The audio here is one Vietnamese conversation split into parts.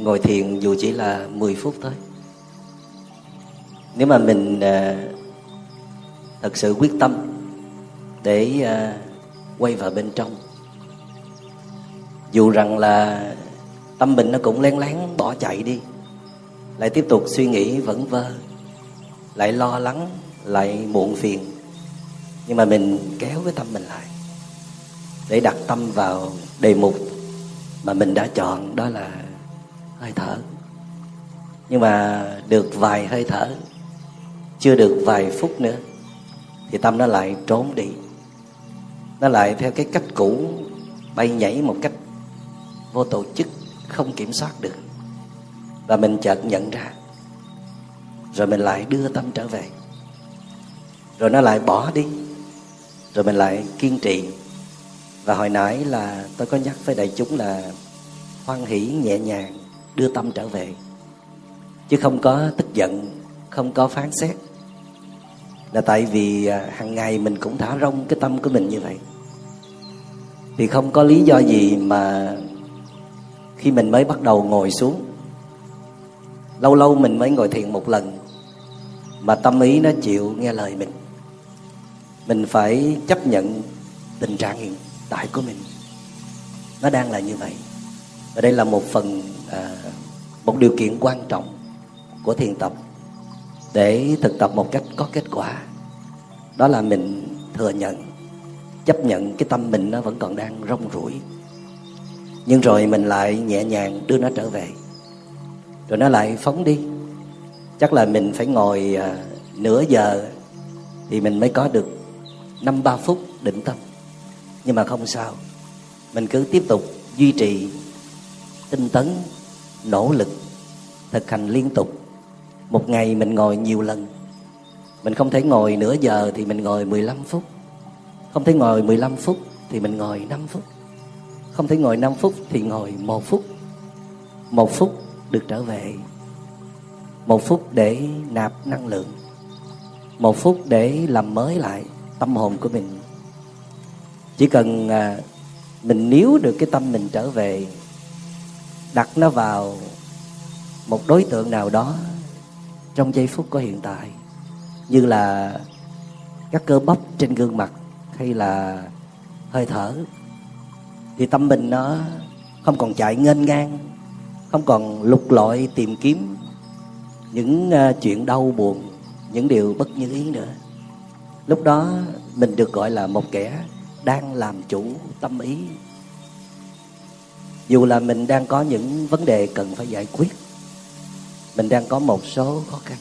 ngồi thiền dù chỉ là 10 phút thôi. Nếu mà mình à, thật sự quyết tâm để à, quay vào bên trong dù rằng là tâm mình nó cũng lén lén bỏ chạy đi lại tiếp tục suy nghĩ vẩn vơ lại lo lắng lại muộn phiền nhưng mà mình kéo cái tâm mình lại để đặt tâm vào đề mục mà mình đã chọn đó là hơi thở. Nhưng mà được vài hơi thở, chưa được vài phút nữa, thì tâm nó lại trốn đi. Nó lại theo cái cách cũ, bay nhảy một cách vô tổ chức, không kiểm soát được. Và mình chợt nhận ra, rồi mình lại đưa tâm trở về. Rồi nó lại bỏ đi, rồi mình lại kiên trì. Và hồi nãy là tôi có nhắc với đại chúng là hoan hỷ nhẹ nhàng đưa tâm trở về. Chứ không có tức giận, không có phán xét. Là tại vì à, hàng ngày mình cũng thả rông cái tâm của mình như vậy. Thì không có lý do gì mà khi mình mới bắt đầu ngồi xuống, lâu lâu mình mới ngồi thiền một lần, mà tâm ý nó chịu nghe lời mình. Mình phải chấp nhận tình trạng hiện tại của mình. Nó đang là như vậy. Và đây là một phần à, một điều kiện quan trọng của thiền tập để thực tập một cách có kết quả đó là mình thừa nhận chấp nhận cái tâm mình nó vẫn còn đang rong ruổi. Nhưng rồi mình lại nhẹ nhàng đưa nó trở về rồi nó lại phóng đi. Chắc là mình phải ngồi à, nửa giờ thì mình mới có được năm ba phút định tâm. Nhưng mà không sao mình cứ tiếp tục duy trì tinh tấn nỗ lực thực hành liên tục. Một ngày mình ngồi nhiều lần. Mình không thể ngồi nửa giờ thì mình ngồi 15 phút. Không thể ngồi 15 phút thì mình ngồi 5 phút. Không thể ngồi 5 phút thì ngồi một phút. Một phút được trở về. Một phút để nạp năng lượng. Một phút để làm mới lại tâm hồn của mình. Chỉ cần à, mình níu được cái tâm mình trở về đặt nó vào một đối tượng nào đó trong giây phút của hiện tại, như là các cơ bắp trên gương mặt hay là hơi thở, thì tâm mình nó không còn chạy nghênh ngang, không còn lục lọi tìm kiếm những ờ, chuyện đau buồn, những điều bất như ý nữa. Lúc đó mình được gọi là một kẻ đang làm chủ tâm ý dù là mình đang có những vấn đề cần phải giải quyết, mình đang có một số khó khăn.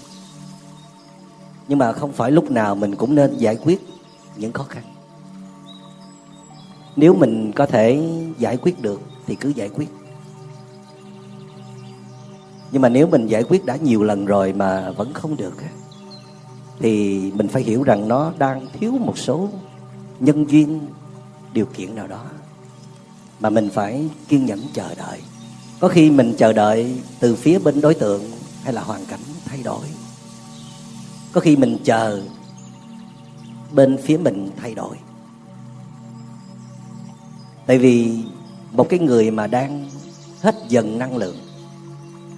Nhưng mà không phải lúc nào mình cũng nên giải quyết những khó khăn. Nếu mình có thể giải quyết được thì cứ giải quyết. Nhưng mà nếu mình giải quyết đã nhiều lần rồi mà vẫn không được thì mình phải hiểu rằng nó đang thiếu một số nhân duyên, điều kiện nào đó mà mình phải kiên nhẫn chờ đợi. Có khi mình chờ đợi từ phía bên đối tượng hay là hoàn cảnh thay đổi. Có khi mình chờ bên phía mình thay đổi. Tại vì một cái người mà đang hết dần năng lượng,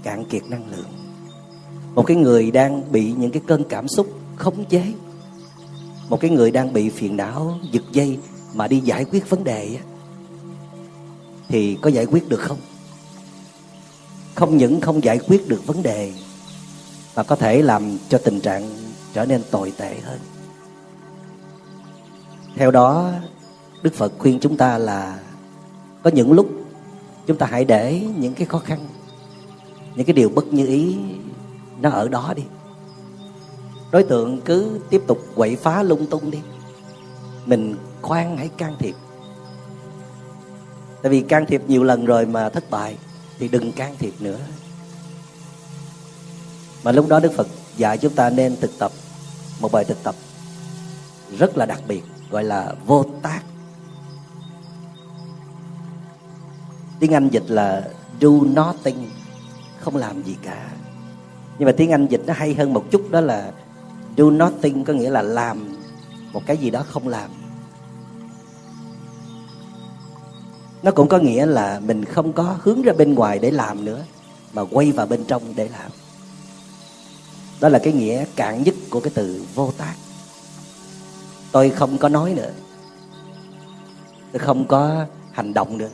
cạn kiệt năng lượng, một cái người đang bị những cái cơn cảm xúc khống chế, một cái người đang bị phiền não, giật dây mà đi giải quyết vấn đề thì có giải quyết được không? Không những không giải quyết được vấn đề, mà có thể làm cho tình trạng trở nên tồi tệ hơn. Theo đó, đức phật khuyên chúng ta là có những lúc chúng ta hãy để những cái khó khăn, những cái điều bất như ý nó ở đó đi. Đối tượng cứ tiếp tục quậy phá lung tung đi. Mình khoan hãy can thiệp tại vì can thiệp nhiều lần rồi mà thất bại, thì đừng can thiệp nữa. Mà lúc đó đức phật dạy chúng ta nên thực tập một bài thực tập rất là đặc biệt, gọi là vô tác. Tiếng anh dịch là do nothing, không làm gì cả. Nhưng mà tiếng anh dịch nó hay hơn một chút, đó là do nothing có nghĩa là làm một cái gì đó không làm. Nó cũng có nghĩa là mình không có hướng ra bên ngoài để làm nữa, mà quay vào bên trong để làm. Đó là cái nghĩa cạn nhất của cái từ vô tác. Tôi không có nói nữa. Tôi không có hành động nữa.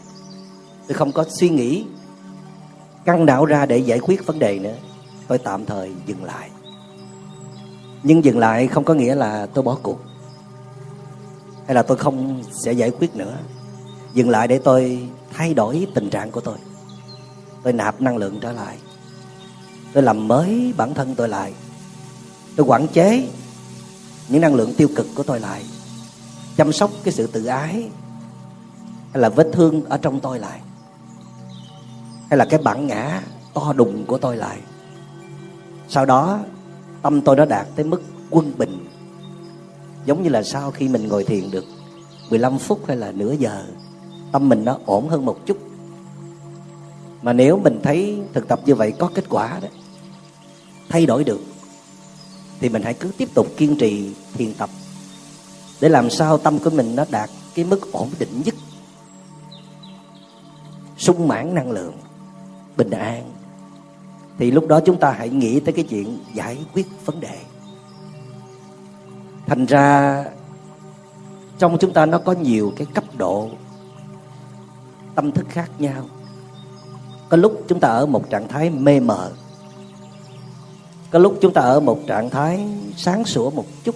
Tôi không có suy nghĩ, căng não ra để giải quyết vấn đề nữa. Tôi tạm thời dừng lại. Nhưng dừng lại không có nghĩa là tôi bỏ cuộc, hay là tôi không sẽ giải quyết nữa dừng lại để tôi thay đổi tình trạng của tôi. Tôi nạp năng lượng trở lại. Tôi làm mới bản thân tôi lại. Tôi quản chế những năng lượng tiêu cực của tôi lại. Chăm sóc cái sự tự ái hay là vết thương ở trong tôi lại. Hay là cái bản ngã to đùng của tôi lại. Sau đó, tâm tôi đã đạt tới mức quân bình. Giống như là sau khi mình ngồi thiền được 15 phút hay là nửa giờ tâm mình nó ổn hơn một chút. Mà nếu mình thấy thực tập như vậy có kết quả đó, thay đổi được, thì mình hãy cứ tiếp tục kiên trì thiền tập để làm sao tâm của mình nó đạt cái mức ổn định nhất. Sung mãn năng lượng, bình an. Thì lúc đó chúng ta hãy nghĩ tới cái chuyện giải quyết vấn đề. Thành ra, trong chúng ta nó có nhiều cái cấp độ tâm thức khác nhau. Có lúc chúng ta ở một trạng thái mê mờ. Có lúc chúng ta ở một trạng thái sáng sủa một chút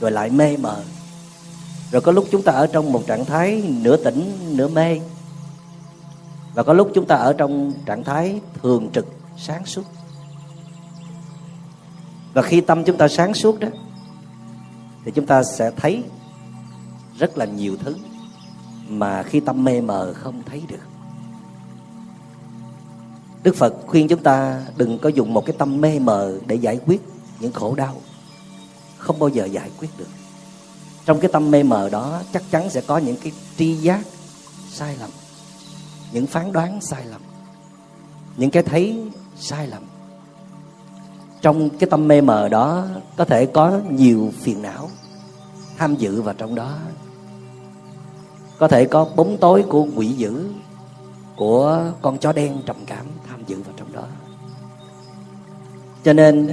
rồi lại mê mờ. Rồi có lúc chúng ta ở trong một trạng thái nửa tỉnh, nửa mê. Và có lúc chúng ta ở trong trạng thái thường trực, sáng suốt. Và khi tâm chúng ta sáng suốt đó, thì chúng ta sẽ thấy rất là nhiều thứ mà khi tâm mê mờ không thấy được. Đức Phật khuyên chúng ta đừng có dùng một cái tâm mê mờ để giải quyết những khổ đau. Không bao giờ giải quyết được. Trong cái tâm mê mờ đó, chắc chắn sẽ có những cái tri giác sai lầm, Những phán đoán sai lầm, Những cái thấy sai lầm. Trong cái tâm mê mờ đó, có thể có nhiều phiền não, tham dự vào trong đó có thể có bóng tối của quỷ dữ, của con chó đen trầm cảm tham dự vào trong đó. Cho nên,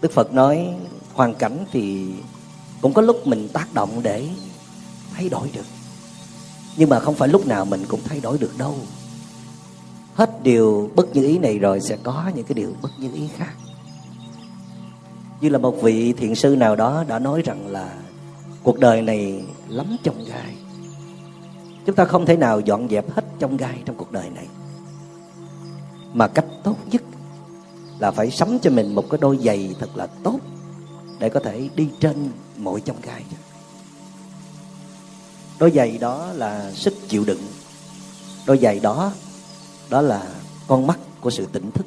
đức phật nói, hoàn cảnh thì cũng có lúc mình tác động để thay đổi được. Nhưng mà không phải lúc nào mình cũng thay đổi được đâu. Hết điều bất như ý này rồi sẽ có những cái điều bất như ý khác. Như là một vị thiền sư nào đó đã nói rằng là, cuộc đời này lắm trong gai chúng ta không thể nào dọn dẹp hết trong gai trong cuộc đời này. Mà cách tốt nhất là phải sắm cho mình một cái đôi giày thật là tốt để có thể đi trên mọi trong gai. Đôi giày đó là sức chịu đựng. Đôi giày đó đó là con mắt của sự tỉnh thức.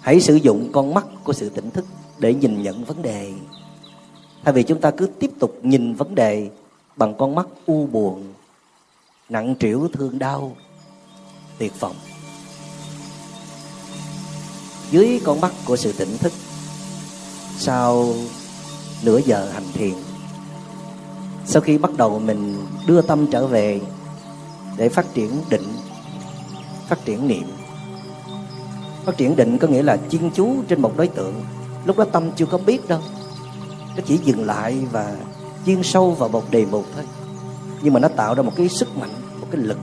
Hãy sử dụng con mắt của sự tỉnh thức để nhìn nhận vấn đề. Thay vì chúng ta cứ tiếp tục nhìn vấn đề bằng con mắt u buồn nặng trĩu thương đau, tuyệt vọng. Dưới con mắt của sự tỉnh thức, sau nửa giờ hành thiền, sau khi bắt đầu mình đưa tâm trở về để phát triển định, phát triển niệm. Phát triển định có nghĩa là chuyên chú trên một đối tượng. Lúc đó tâm chưa có biết đâu, nó chỉ dừng lại và chuyên sâu vào một đề mục thôi nhưng mà nó tạo ra một cái sức mạnh một cái lực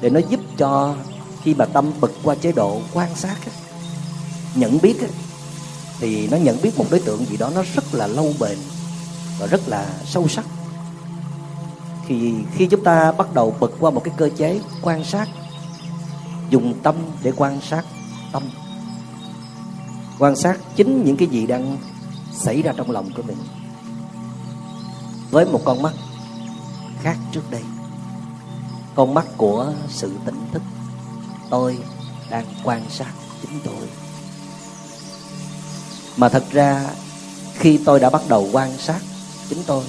để nó giúp cho khi mà tâm bật qua chế độ quan sát ấy, nhận biết ấy, thì nó nhận biết một đối tượng gì đó nó rất là lâu bền và rất là sâu sắc. Thì khi chúng ta bắt đầu bật qua một cái cơ chế quan sát dùng tâm để quan sát tâm. Quan sát chính những cái gì đang xảy ra trong lòng của mình. Với một con mắt khác trước đây. Con mắt của sự tỉnh thức tôi đang quan sát chính tôi. Mà thật ra, khi tôi đã bắt đầu quan sát chính tôi,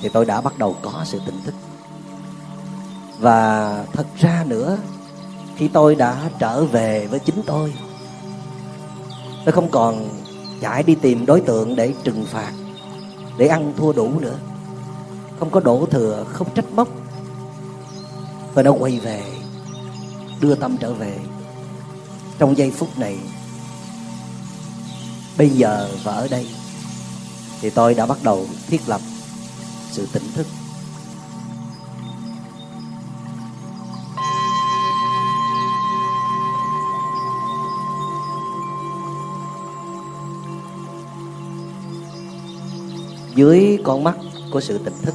thì tôi đã bắt đầu có sự tỉnh thức. Và thật ra nữa, khi tôi đã trở về với chính tôi tôi không còn chạy đi tìm đối tượng để trừng phạt, để ăn thua đủ nữa không có đổ thừa, không trách móc. Và đã quay về, đưa tâm trở về. Trong giây phút này, bây giờ và ở đây, thì tôi đã bắt đầu thiết lập sự tỉnh thức. Dưới con mắt của sự tỉnh thức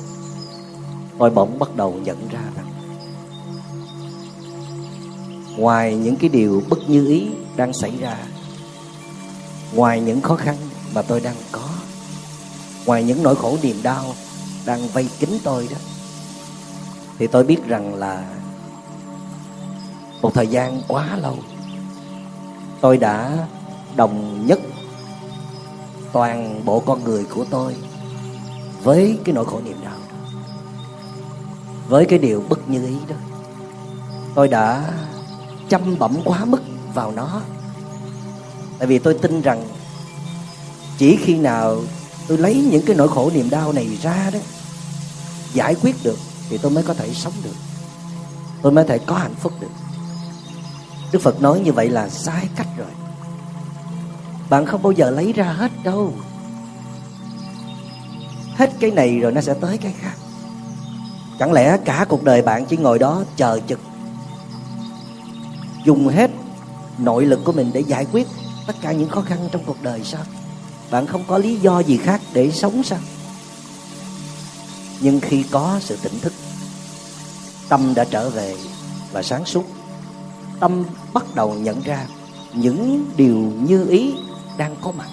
tôi bỗng bắt đầu nhận ra rằng, ngoài những cái điều bất như ý đang xảy ra, ngoài những khó khăn mà tôi đang có, ngoài những nỗi khổ niềm đau đang vây kín tôi đó, thì tôi biết rằng là một thời gian quá lâu, tôi đã đồng nhất toàn bộ con người của tôi với cái nỗi khổ niềm đau đó với cái điều bất như ý đó, tôi đã chăm bẩm quá mức vào nó. Tại vì tôi tin rằng chỉ khi nào tôi lấy những cái nỗi khổ niềm đau này ra đó, giải quyết được thì tôi mới có thể sống được. Tôi mới có thể có hạnh phúc được. Đức phật nói như vậy là sai cách rồi. Bạn không bao giờ lấy ra hết đâu. Hết cái này rồi nó sẽ tới cái khác chẳng lẽ cả cuộc đời bạn chỉ ngồi đó chờ chực dùng hết nội lực của mình để giải quyết tất cả những khó khăn trong cuộc đời sao? Bạn không có lý do gì khác để sống sao? Nhưng khi có sự tỉnh thức, tâm đã trở về và sáng suốt. Tâm bắt đầu nhận ra những điều như ý đang có mặt.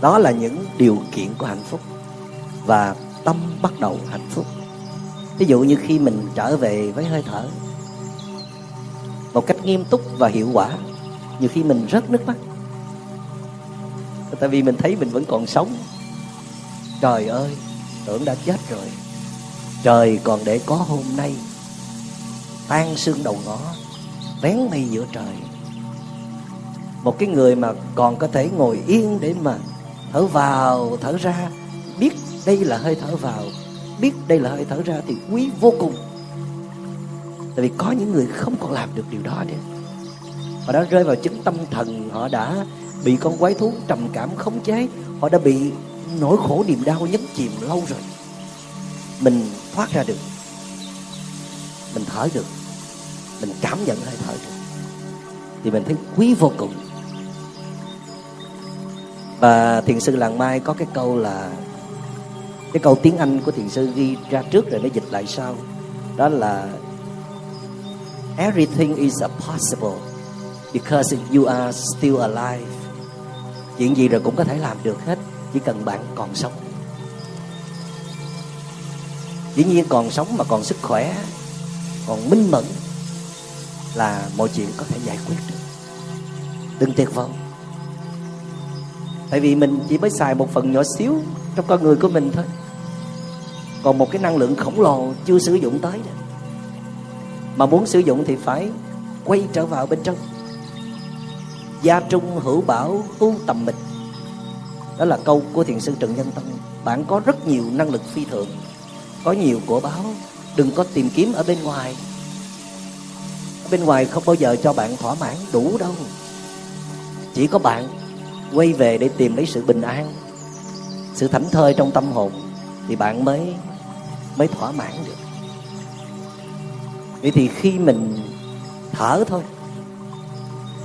Đó là những điều kiện của hạnh phúc và tâm bắt đầu hạnh phúc ví dụ như khi mình trở về với hơi thở. Một cách nghiêm túc và hiệu quả. Nhiều khi mình rớt nước mắt. Tại vì mình thấy mình vẫn còn sống. Trời ơi, tưởng đã chết rồi. Trời còn để có hôm nay. Tan xương đầu ngõ, vén mây giữa trời. Một cái người mà còn có thể ngồi yên để mà thở vào, thở ra, biết đây là hơi thở vào biết đây là hơi thở ra thì quý vô cùng. Tại vì có những người không còn làm được điều đó nữa họ đã rơi vào chứng tâm thần, họ đã bị con quái thú trầm cảm khống chế, họ đã bị nỗi khổ niềm đau nhấn chìm lâu rồi. Mình thoát ra được. Mình thở được. Mình cảm nhận hơi thở được. Thì mình thấy quý vô cùng. Và thiền sư làng mai có cái câu là cái câu tiếng anh của thiền sư ghi ra trước rồi nó dịch lại sau. Đó là, everything is possible because you are still alive. Chuyện gì rồi cũng có thể làm được hết, chỉ cần bạn còn sống. Dĩ nhiên còn sống mà còn sức khỏe, còn minh mẫn là mọi chuyện có thể giải quyết được. Đừng tuyệt vọng. Tại vì mình chỉ mới xài một phần nhỏ xíu trong con người của mình thôi còn một cái năng lượng khổng lồ chưa sử dụng tới đó. mà muốn sử dụng thì phải quay trở vào bên trong. Gia trung hữu bảo tu tầm mịch. Đó là câu của thiền sư trần nhân tông. Bạn có rất nhiều năng lực phi thường. Có nhiều của báo. Đừng có tìm kiếm ở bên ngoài. Ở bên ngoài không bao giờ cho bạn thỏa mãn đủ đâu. Chỉ có bạn quay về để tìm lấy sự bình an, sự thảnh thơi trong tâm hồn, thì bạn mới mới thỏa mãn được. Vậy thì khi mình thở thôi,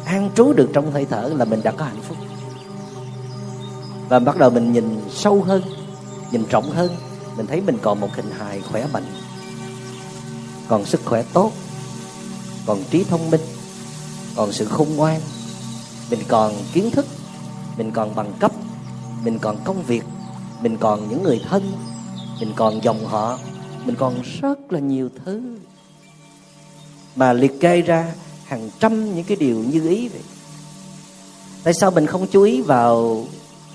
an trú được trong hơi thở là mình đã có hạnh phúc. Và bắt đầu mình nhìn sâu hơn, nhìn rộng hơn, mình thấy mình còn một hình hài khỏe mạnh, còn sức khỏe tốt, còn trí thông minh, còn sự khôn ngoan. Mình còn kiến thức, mình còn bằng cấp, mình còn công việc, mình còn những người thân mình còn dòng họ. Mình còn rất là nhiều thứ. Mà liệt kê ra hàng trăm những cái điều như ý vậy. Tại sao mình không chú ý vào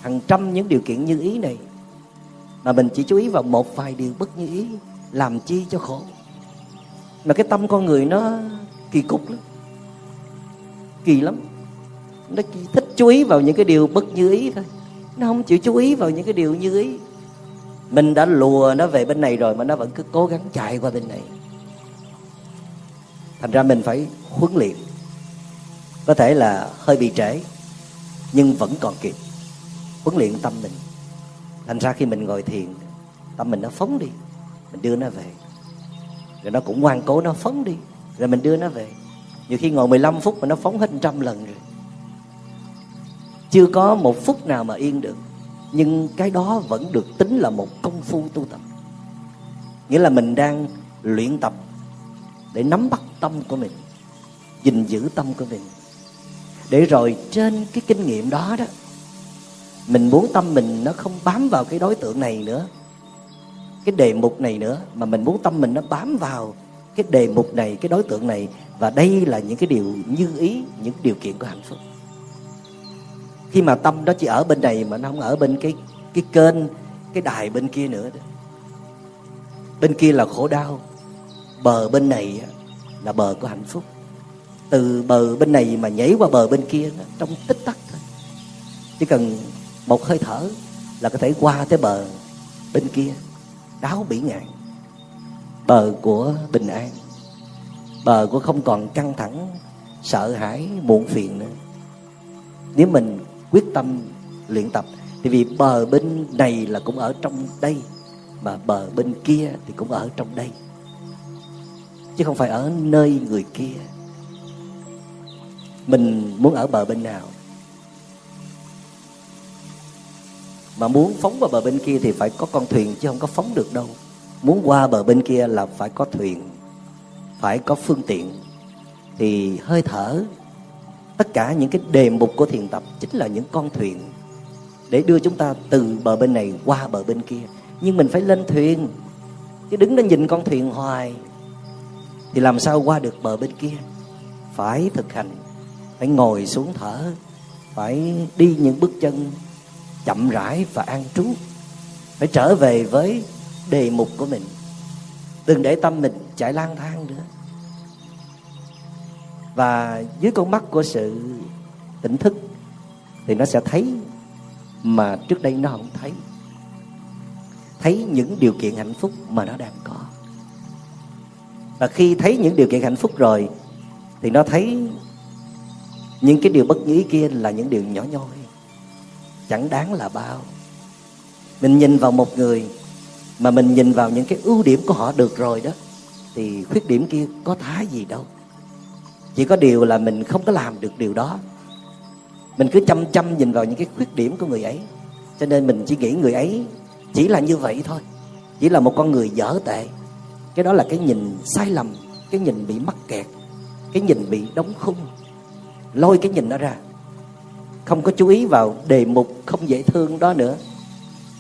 hàng trăm những điều kiện như ý này? Mà mình chỉ chú ý vào một vài điều bất như ý làm chi cho khổ. Mà cái tâm con người nó kỳ cục lắm. Kỳ lắm. Nó chỉ thích chú ý vào những cái điều bất như ý thôi. Nó không chịu chú ý vào những cái điều như ý mình đã lùa nó về bên này rồi mà nó vẫn cứ cố gắng chạy qua bên này. Thành ra mình phải huấn luyện. Có thể là hơi bị trễ, nhưng vẫn còn kịp. Huấn luyện tâm mình. Thành ra khi mình ngồi thiền, tâm mình nó phóng đi, mình đưa nó về. Rồi nó cũng ngoan cố nó phóng đi, rồi mình đưa nó về. Nhiều khi ngồi 15 phút mà nó phóng hết trăm lần rồi. Chưa có một phút nào mà yên được nhưng cái đó vẫn được tính là một công phu tu tập. Nghĩa là mình đang luyện tập để nắm bắt tâm của mình, gìn giữ tâm của mình. Để rồi trên cái kinh nghiệm đó đó, mình muốn tâm mình nó không bám vào cái đối tượng này nữa, cái đề mục này nữa, mà mình muốn tâm mình nó bám vào cái đề mục này, cái đối tượng này. Và đây là những cái điều như ý, những điều kiện của hạnh phúc khi mà tâm đó chỉ ở bên này mà nó không ở bên cái cái kênh cái đài bên kia nữa đó. bên kia là khổ đau. Bờ bên này là bờ của hạnh phúc. Từ bờ bên này mà nhảy qua bờ bên kia đó, trong tích tắc thôi. Chỉ cần một hơi thở là có thể qua tới bờ bên kia đáo bỉ ngạn. Bờ của bình an. Bờ của không còn căng thẳng sợ hãi muộn phiền nữa. Nếu mình quyết tâm luyện tập. Thì vì bờ bên này là cũng ở trong đây, mà bờ bên kia thì cũng ở trong đây. Chứ không phải ở nơi người kia. Mình muốn ở bờ bên nào? Mà muốn phóng vào bờ bên kia thì phải có con thuyền chứ không có phóng được đâu. Muốn qua bờ bên kia là phải có thuyền, phải có phương tiện. Thì hơi thở tất cả những cái đề mục của thiền tập chính là những con thuyền để đưa chúng ta từ bờ bên này qua bờ bên kia. Nhưng mình phải lên thuyền, chứ đứng đó nhìn con thuyền hoài thì làm sao qua được bờ bên kia? Phải thực hành, phải ngồi xuống thở, phải đi những bước chân chậm rãi và an trú, phải trở về với đề mục của mình, đừng để tâm mình chạy lang thang nữa và dưới con mắt của sự tỉnh thức thì nó sẽ thấy mà trước đây nó không thấy. Thấy những điều kiện hạnh phúc mà nó đang có. Và khi thấy những điều kiện hạnh phúc rồi thì nó thấy những cái điều bất nhĩ kia là những điều nhỏ nhoi. Chẳng đáng là bao. Mình nhìn vào một người mà mình nhìn vào những cái ưu điểm của họ được rồi đó, thì khuyết điểm kia có thái gì đâu chỉ có điều là mình không có làm được điều đó. Mình cứ chăm chăm nhìn vào những cái khuyết điểm của người ấy. Cho nên mình chỉ nghĩ người ấy chỉ là như vậy thôi. Chỉ là một con người dở tệ. Cái đó là cái nhìn sai lầm, cái nhìn bị mắc kẹt, cái nhìn bị đóng khung. Lôi cái nhìn đó ra. Không có chú ý vào đề mục không dễ thương đó nữa.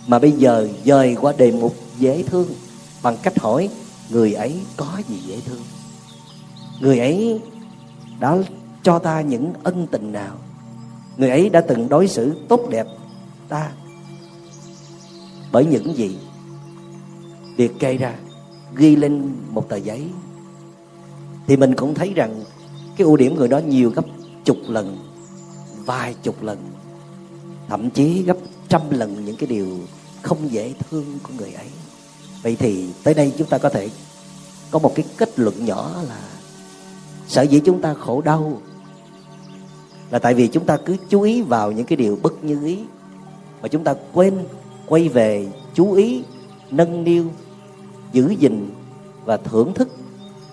Mà bây giờ dời qua đề mục dễ thương bằng cách hỏi, người ấy có gì dễ thương? Người ấy đã cho ta những ân tình nào? Người ấy đã từng đối xử tốt đẹp ta. Bởi những gì? Liệt kê ra, ghi lên một tờ giấy. Thì mình cũng thấy rằng cái ưu điểm người đó nhiều gấp chục lần, vài chục lần, thậm chí gấp trăm lần những cái điều không dễ thương của người ấy. Vậy thì tới đây chúng ta có thể có một cái kết luận nhỏ là sở dĩ chúng ta khổ đau là tại vì chúng ta cứ chú ý vào những cái điều bất như ý mà chúng ta quên, quay về chú ý, nâng niu, giữ gìn và thưởng thức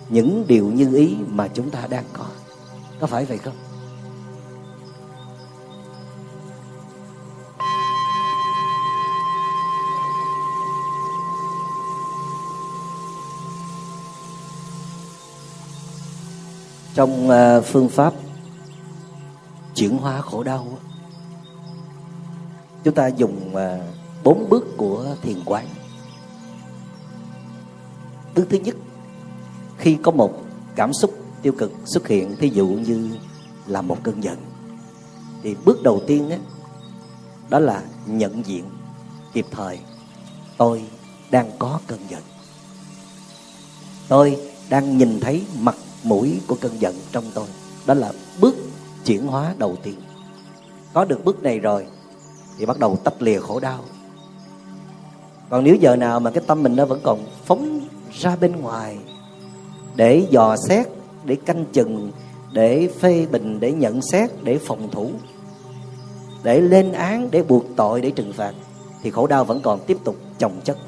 những điều như ý mà chúng ta đang có. Có phải vậy không? Trong ờ, phương pháp chuyển hóa khổ đau chúng ta dùng ờ, bốn bước của thiền quán. Bước thứ nhất khi có một cảm xúc tiêu cực xuất hiện thí dụ như là một cơn giận thì bước đầu tiên đó, đó là nhận diện kịp thời tôi đang có cơn giận. Tôi đang nhìn thấy mặt mũi của cơn giận trong tôi. Đó là bước chuyển hóa đầu tiên. Có được bước này rồi, thì bắt đầu tách lìa khổ đau. Còn nếu giờ nào mà cái tâm mình nó vẫn còn phóng ra bên ngoài, để dò xét, để canh chừng, để phê bình, để nhận xét, để phòng thủ, để lên án, để buộc tội, để trừng phạt, thì khổ đau vẫn còn tiếp tục chồng chất.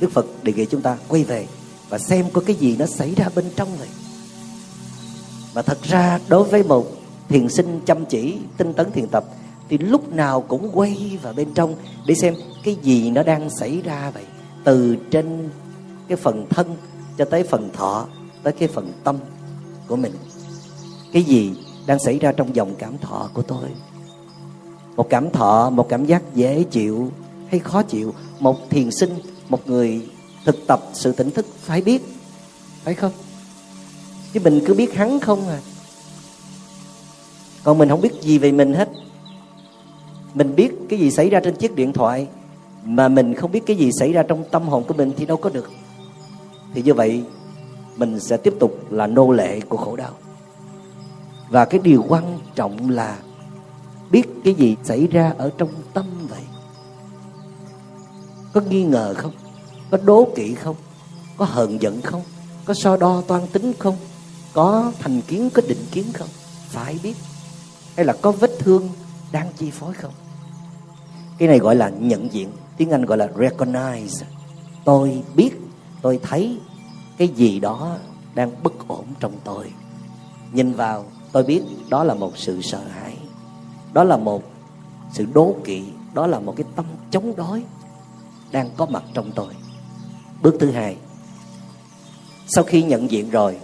Đức phật đề nghị chúng ta quay về và xem có cái gì nó xảy ra bên trong này. mà thật ra đối với một thiền sinh chăm chỉ, tinh tấn thiền tập, thì lúc nào cũng quay vào bên trong để xem cái gì nó đang xảy ra vậy. Từ trên cái phần thân cho tới phần thọ, tới cái phần tâm của mình. Cái gì đang xảy ra trong dòng cảm thọ của tôi? Một cảm thọ, một cảm giác dễ chịu hay khó chịu? Một thiền sinh, một người thực tập sự tỉnh thức phải biết, phải không? Chứ mình cứ biết hắn không à. Còn mình không biết gì về mình hết. Mình biết cái gì xảy ra trên chiếc điện thoại, mà mình không biết cái gì xảy ra trong tâm hồn của mình thì đâu có được. Thì như vậy, mình sẽ tiếp tục là nô lệ của khổ đau. Và cái điều quan trọng là biết cái gì xảy ra ở trong tâm vậy. Có nghi ngờ không? Có đố kỵ không? Có hờn giận không? Có so đo toan tính không? Có thành kiến, có định kiến không? Phải biết. Hay là có vết thương đang chi phối không? Cái này gọi là nhận diện. Tiếng anh gọi là recognize. Tôi biết, tôi thấy cái gì đó đang bất ổn trong tôi. Nhìn vào, tôi biết đó là một sự sợ hãi. Đó là một sự đố kỵ. Đó là một cái tâm chống đối đang có mặt trong tôi bước thứ hai. Sau khi nhận diện rồi,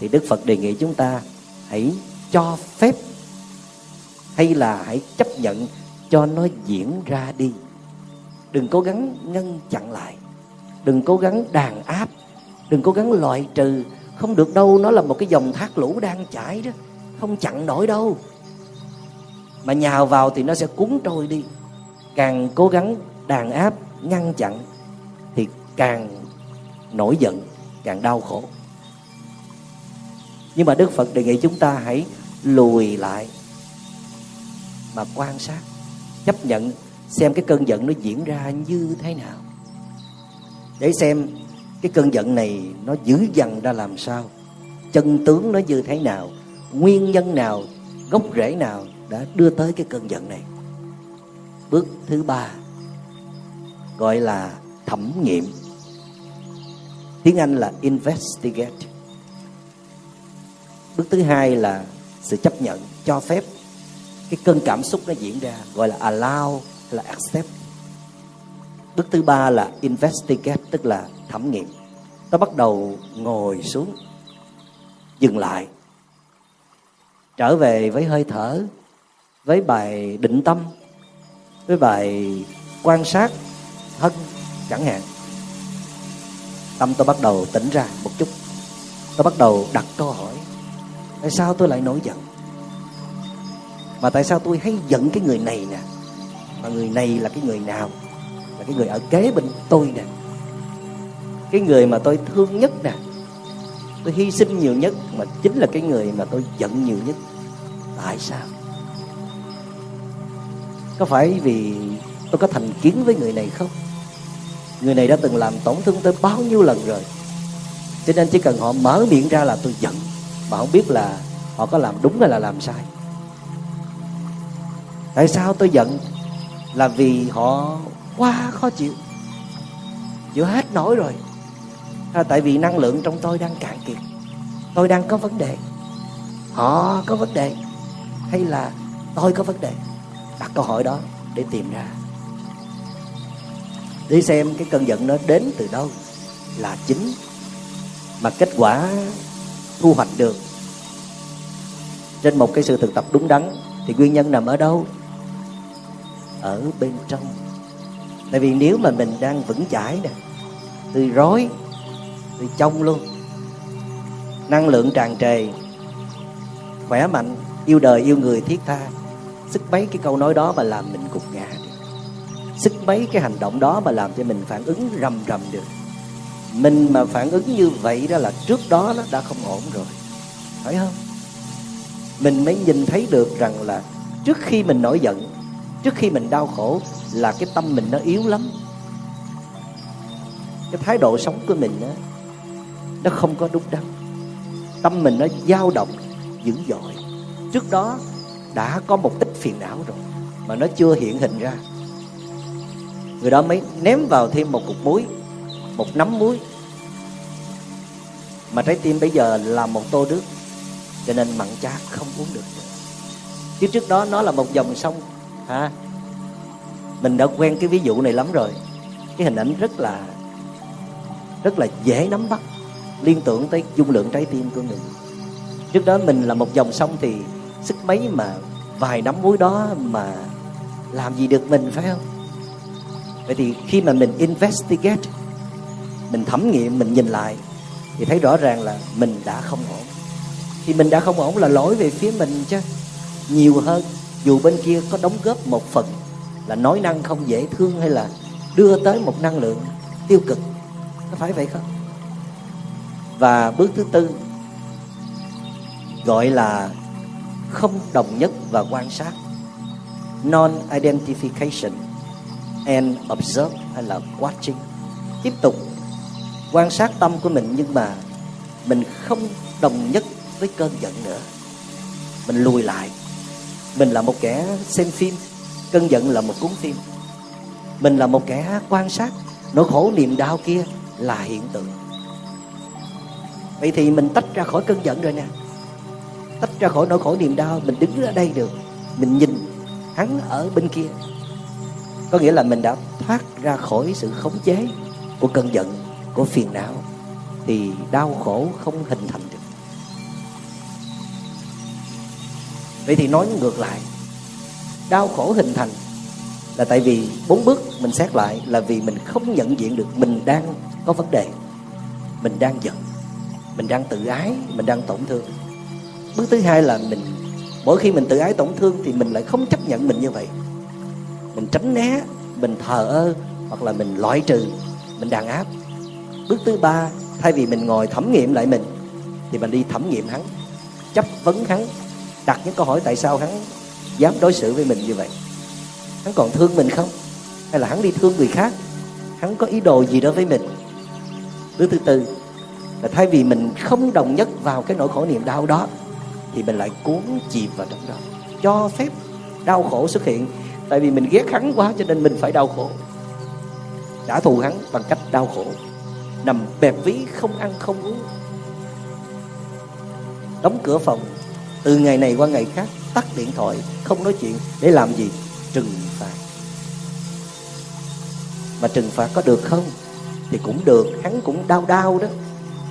thì đức phật đề nghị chúng ta hãy cho phép hay là hãy chấp nhận cho nó diễn ra đi. Đừng cố gắng ngăn chặn lại. Đừng cố gắng đàn áp. Đừng cố gắng loại trừ. Không được đâu, nó là một cái dòng thác lũ đang chảy đó. Không chặn nổi đâu. Mà nhào vào thì nó sẽ cuốn trôi đi. Càng cố gắng đàn áp, ngăn chặn càng nổi giận, càng đau khổ. Nhưng mà đức phật đề nghị chúng ta hãy lùi lại mà quan sát, chấp nhận xem cái cơn giận nó diễn ra như thế nào. Để xem cái cơn giận này nó dữ dằn ra làm sao, chân tướng nó như thế nào, nguyên nhân nào, gốc rễ nào đã đưa tới cái cơn giận này. Bước thứ ba gọi là thẩm nghiệm tiếng anh là investigate. Bước thứ hai là sự chấp nhận, cho phép. Cái cơn cảm xúc nó diễn ra, gọi là allow hay là accept. Bước thứ ba là investigate, tức là thẩm nghiệm. Nó bắt đầu ngồi xuống, dừng lại. Trở về với hơi thở, với bài định tâm, với bài quan sát thân, chẳng hạn tâm tôi bắt đầu tỉnh ra một chút. Tôi bắt đầu đặt câu hỏi, tại sao tôi lại nổi giận? Mà tại sao tôi hay giận cái người này nè? Mà người này là cái người nào? Là cái người ở kế bên tôi nè? Cái người mà tôi thương nhất nè? Tôi hy sinh nhiều nhất mà chính là cái người mà tôi giận nhiều nhất. Tại sao? Có phải vì tôi có thành kiến với người này không? Người này đã từng làm tổn thương tôi bao nhiêu lần rồi. Cho nên chỉ cần họ mở miệng ra là tôi giận mà không biết là họ có làm đúng hay là làm sai. Tại sao tôi giận? Là vì họ quá khó chịu. Chịu hết nổi rồi. À, tại vì năng lượng trong tôi đang cạn kiệt. Tôi đang có vấn đề. Họ có vấn đề hay là tôi có vấn đề? Đặt câu hỏi đó để tìm ra để xem cái cơn giận nó đến từ đâu là chính. Mà kết quả thu hoạch được trên một cái sự thực tập đúng đắn thì nguyên nhân nằm ở đâu? Ở bên trong. Tại vì nếu mà mình đang vững chãi nè tươi rối tươi trong luôn. Năng lượng tràn trề, khỏe mạnh, yêu đời, yêu người, thiết tha. Sức mấy cái câu nói đó mà làm mình gục sức mấy cái hành động đó mà làm cho mình phản ứng rầm rầm được. Mình mà phản ứng như vậy đó là trước đó nó đã không ổn rồi. Phải không? Mình mới nhìn thấy được rằng là trước khi mình nổi giận trước khi mình đau khổ là cái tâm mình nó yếu lắm. Cái thái độ sống của mình đó, nó không có đúng đắn. Tâm mình nó dao động dữ dội. Trước đó đã có một ít phiền não rồi mà nó chưa hiện hình ra người đó mới ném vào thêm một cục muối, một nắm muối. Mà trái tim bây giờ là một tô nước, cho nên mặn chát không uống được. Chứ trước đó nó là một dòng sông ha mình đã quen cái ví dụ này lắm rồi. Cái hình ảnh rất là rất là dễ nắm bắt, liên tưởng tới dung lượng trái tim của mình. Trước đó mình là một dòng sông thì sức mấy mà vài nắm muối đó mà làm gì được mình, phải không? Vậy thì khi mà mình investigate, mình thẩm nghiệm, mình nhìn lại, thì thấy rõ ràng là mình đã không ổn. Thì mình đã không ổn là lỗi về phía mình chứ. Nhiều hơn, dù bên kia có đóng góp một phần là nói năng không dễ thương hay là đưa tới một năng lượng tiêu cực, có phải vậy không? Và bước thứ tư, gọi là không đồng nhất và quan sát non identification and observe hay là watching. Tiếp tục, quan sát tâm của mình nhưng mà mình không đồng nhất với cơn giận nữa. Mình lùi lại. Mình là một kẻ xem phim, cơn giận là một cuốn phim. Mình là một kẻ quan sát, nỗi khổ niềm đau kia là hiện tượng. Vậy thì mình tách ra khỏi cơn giận rồi nè. Tách ra khỏi nỗi khổ niềm đau, mình đứng ở đây được. Mình nhìn hắn ở bên kia có nghĩa là mình đã thoát ra khỏi sự khống chế của cơn giận, của phiền não, thì đau khổ không hình thành được. Vậy thì nói ngược lại, đau khổ hình thành là tại vì bốn bước mình xét lại là vì mình không nhận diện được mình đang có vấn đề, mình đang giận, mình đang tự ái, mình đang tổn thương. Bước thứ hai là mình, mỗi khi mình tự ái tổn thương thì mình lại không chấp nhận mình như vậy mình tránh né, mình thờ ơ, hoặc là mình loại trừ, mình đàn áp. Bước thứ ba, thay vì mình ngồi thẩm nghiệm lại mình, thì mình đi thẩm nghiệm hắn, chấp vấn hắn, đặt những câu hỏi tại sao hắn dám đối xử với mình như vậy. Hắn còn thương mình không? Hay là hắn đi thương người khác? Hắn có ý đồ gì đó với mình? Bước thứ tư là thay vì mình không đồng nhất vào cái nỗi khổ niềm đau đó, thì mình lại cuốn chìm vào trong đó. Cho phép đau khổ xuất hiện tại vì mình ghét hắn quá cho nên mình phải đau khổ. Trả thù hắn bằng cách đau khổ. Nằm bẹp ví, không ăn, không uống. Đóng cửa phòng. Từ ngày này qua ngày khác, tắt điện thoại, không nói chuyện, để làm gì? Trừng phạt. Mà trừng phạt có được không? Thì cũng được, hắn cũng đau đau đó.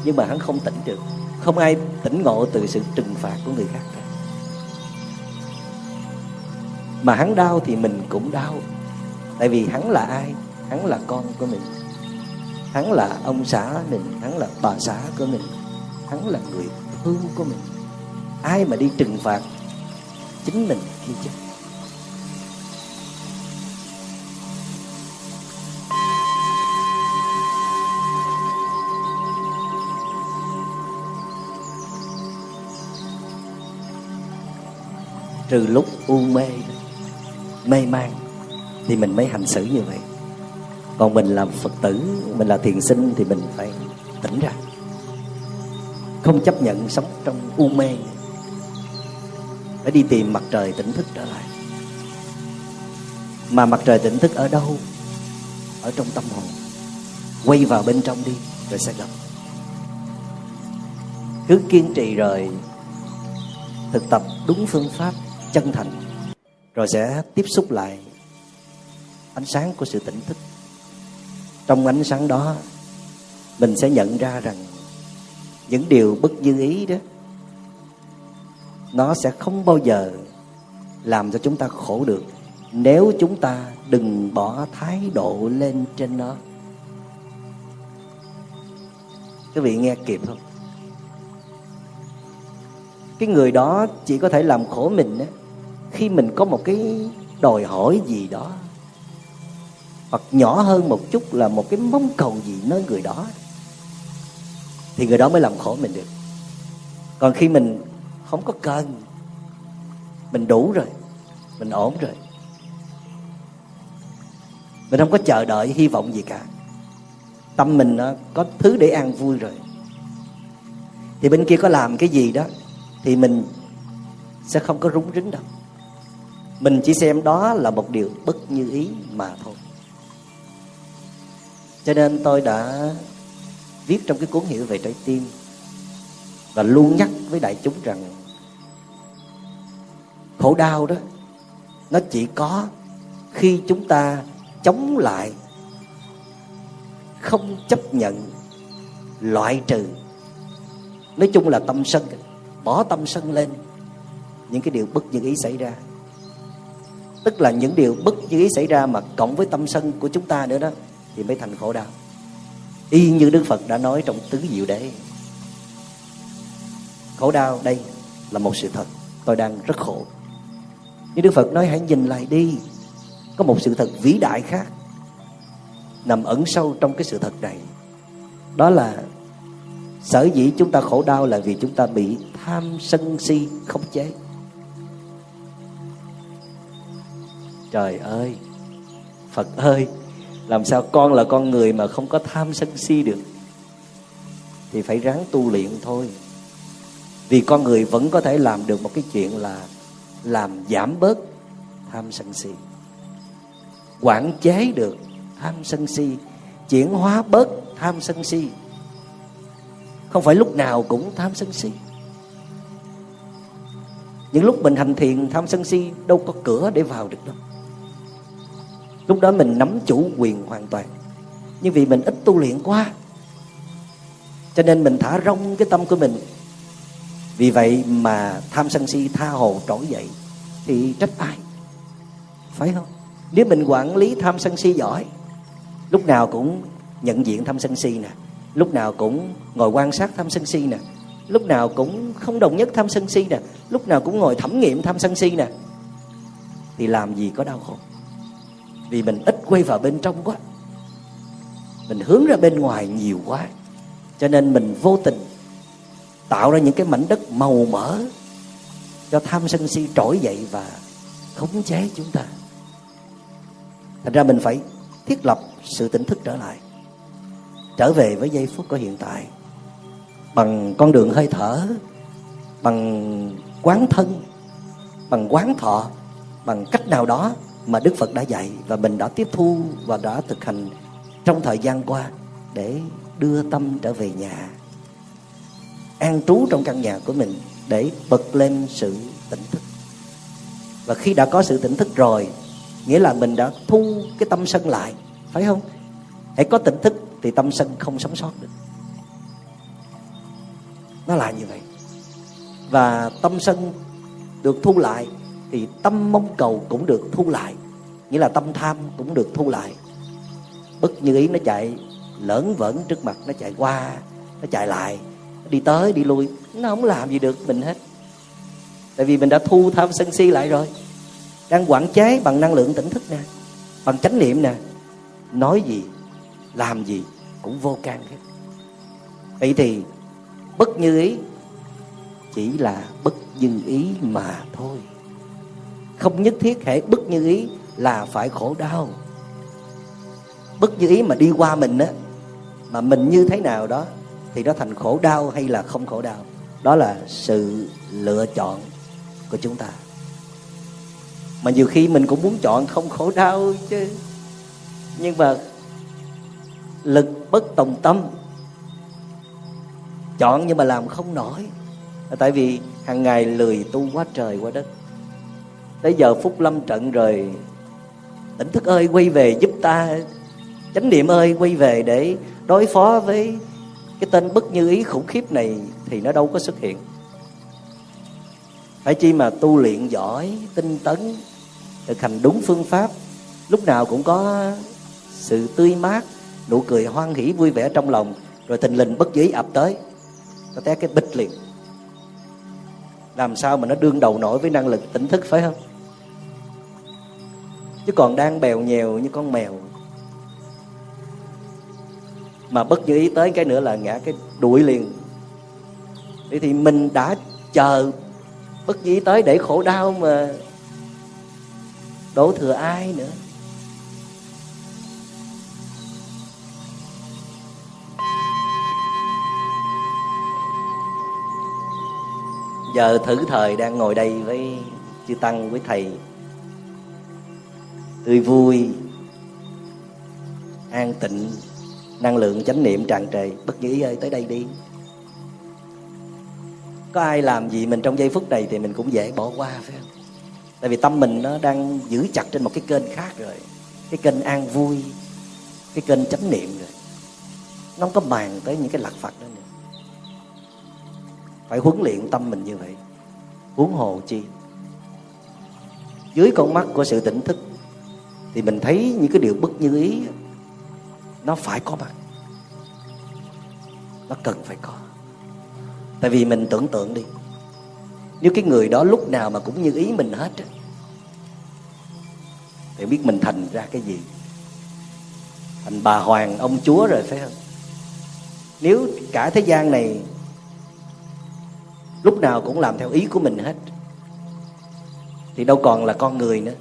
Nhưng mà hắn không tỉnh được. Không ai tỉnh ngộ từ sự trừng phạt của người khác cả mà hắn đau thì mình cũng đau. Tại vì hắn là ai? Hắn là con của mình. Hắn là ông xã mình, hắn là bà xã của mình, hắn là người thương của mình. Ai mà đi trừng phạt chính mình khi chết? Trừ lúc u mê mê man thì mình mới hành xử như vậy. Còn mình là phật tử, mình là thiền sinh thì mình phải tỉnh ra. Không chấp nhận sống trong u mê. Phải đi tìm mặt trời tỉnh thức trở lại. Mà mặt trời tỉnh thức ở đâu? Ở trong tâm hồn. Quay vào bên trong đi, rồi sẽ gặp. Cứ kiên trì rồi thực tập đúng phương pháp chân thành rồi sẽ tiếp xúc lại ánh sáng của sự tỉnh thức. Trong ánh sáng đó, mình sẽ nhận ra rằng những điều bất như ý đó, nó sẽ không bao giờ làm cho chúng ta khổ được nếu chúng ta đừng bỏ thái độ lên trên nó. Quý vị nghe kịp không? Cái người đó chỉ có thể làm khổ mình đấy khi mình có một cái đòi hỏi gì đó, hoặc nhỏ hơn một chút là một cái mong cầu gì nơi người đó, thì người đó mới làm khổ mình được. Còn khi mình không có cần, mình đủ rồi, mình ổn rồi, mình không có chờ đợi hy vọng gì cả, tâm mình nó có thứ để an vui rồi. Thì bên kia có làm cái gì đó, thì mình sẽ không có rúng rính đâu mình chỉ xem đó là một điều bất như ý mà thôi. Cho nên tôi đã viết trong cái cuốn hiểu về trái tim và luôn nhắc với đại chúng rằng khổ đau đó, nó chỉ có khi chúng ta chống lại, không chấp nhận loại trừ. Nói chung là tâm sân, bỏ tâm sân lên, những cái điều bất như ý xảy ra tức là những điều bất như ý xảy ra mà cộng với tâm sân của chúng ta nữa đó, thì mới thành khổ đau. Y như đức phật đã nói trong tứ diệu đế. Khổ đau đây là một sự thật, tôi đang rất khổ. Nhưng đức phật nói, hãy nhìn lại đi, có một sự thật vĩ đại khác nằm ẩn sâu trong cái sự thật này. Đó là sở dĩ chúng ta khổ đau là vì chúng ta bị tham sân si khống chế. Trời ơi, phật ơi, làm sao con là con người mà không có tham sân si được? Thì phải ráng tu luyện thôi. Vì con người vẫn có thể làm được một cái chuyện là làm giảm bớt tham sân si, quản chế được tham sân si, chuyển hóa bớt tham sân si. Không phải lúc nào cũng tham sân si. Những lúc mình hành thiền, tham sân si đâu có cửa để vào được đâu lúc đó mình nắm chủ quyền hoàn toàn. Nhưng vì mình ít tu luyện quá, cho nên mình thả rong cái tâm của mình. Vì vậy mà tham sân si, tha hồ, trỗi dậy thì trách ai? Phải không? Nếu mình quản lý tham sân si giỏi, lúc nào cũng nhận diện tham sân si nè. Lúc nào cũng ngồi quan sát tham sân si nè. Lúc nào cũng không đồng nhất tham sân si nè. Lúc nào cũng ngồi thẩm nghiệm tham sân si nè. Thì làm gì có đau khổ? Vì mình ít quay vào bên trong quá. Mình hướng ra bên ngoài nhiều quá, cho nên mình vô tình tạo ra những cái mảnh đất màu mỡ cho tham sân si trỗi dậy và khống chế chúng ta. Thành ra mình phải thiết lập sự tỉnh thức trở lại, trở về với giây phút của hiện tại bằng con đường hơi thở, bằng quán thân, bằng quán thọ, bằng cách nào đó mà Đức Phật đã dạy và mình đã tiếp thu và đã thực hành trong thời gian qua để đưa tâm trở về nhà. An trú trong căn nhà của mình để bật lên sự tỉnh thức. Và khi đã có sự tỉnh thức rồi, nghĩa là mình đã thu cái tâm sân lại, phải không? Hãy có tỉnh thức thì tâm sân không sống sót được. Nó là như vậy. Và tâm sân được thu lại thì tâm mong cầu cũng được thu lại. Nghĩa là tâm tham cũng được thu lại. Bất như ý nó chạy, lỡn vỡn trước mặt nó chạy qua, nó chạy lại nó đi tới đi lui. Nó không làm gì được mình hết. Tại vì mình đã thu tham sân si lại rồi. Đang quản chế bằng năng lượng tỉnh thức nè, bằng chánh niệm nè. Nói gì, làm gì cũng vô can hết. Vậy thì bất như ý chỉ là bất như ý mà thôi không nhất thiết hệ bất như ý là phải khổ đau. Bất như ý mà đi qua mình á, mà mình như thế nào đó, thì nó thành khổ đau hay là không khổ đau. Đó là sự lựa chọn của chúng ta. Mà nhiều khi mình cũng muốn chọn không khổ đau chứ. Nhưng mà lực bất tòng tâm, chọn nhưng mà làm không nổi. Tại vì hàng ngày lười tu quá trời, quá đất tới giờ phút lâm trận rồi, tỉnh thức ơi, quay về giúp ta. Chánh niệm ơi, quay về để đối phó với cái tên bất như ý khủng khiếp này thì nó đâu có xuất hiện. Phải chi mà tu luyện giỏi, tinh tấn, thực hành đúng phương pháp, lúc nào cũng có sự tươi mát, nụ cười hoan hỷ, vui vẻ trong lòng, rồi tình lình bất giới ập tới. Nó té cái bịch liền. Làm sao mà nó đương đầu nổi với năng lực tỉnh thức phải không? Chứ còn đang bèo nhèo như con mèo. Mà bất như ý tới cái nữa là ngã cái đuổi liền. Vậy thì mình đã chờ bất như ý tới để khổ đau mà đổ thừa ai nữa? Giờ thử thời đang ngồi đây với chư tăng, với thầy tươi vui, an tịnh, năng lượng chánh niệm tràn trề. Bất nghĩ ơi, tới đây đi. Có ai làm gì mình trong giây phút này thì mình cũng dễ bỏ qua, phải không? Tại vì tâm mình nó đang giữ chặt trên một cái kênh khác rồi. Cái kênh an vui, cái kênh chánh niệm rồi. Nó không có bàn tới những cái lạc phật đó nữa. Phải huấn luyện tâm mình như vậy. Huống hồ chi? Dưới con mắt của sự tỉnh thức thì mình thấy những cái điều bất như ý, nó phải có mặt nó cần phải có. Tại vì mình tưởng tượng đi, nếu cái người đó lúc nào mà cũng như ý mình hết thì biết mình thành ra cái gì. Thành bà hoàng, ông chúa rồi, phải không? Nếu cả thế gian này lúc nào cũng làm theo ý của mình hết, thì đâu còn là con người nữa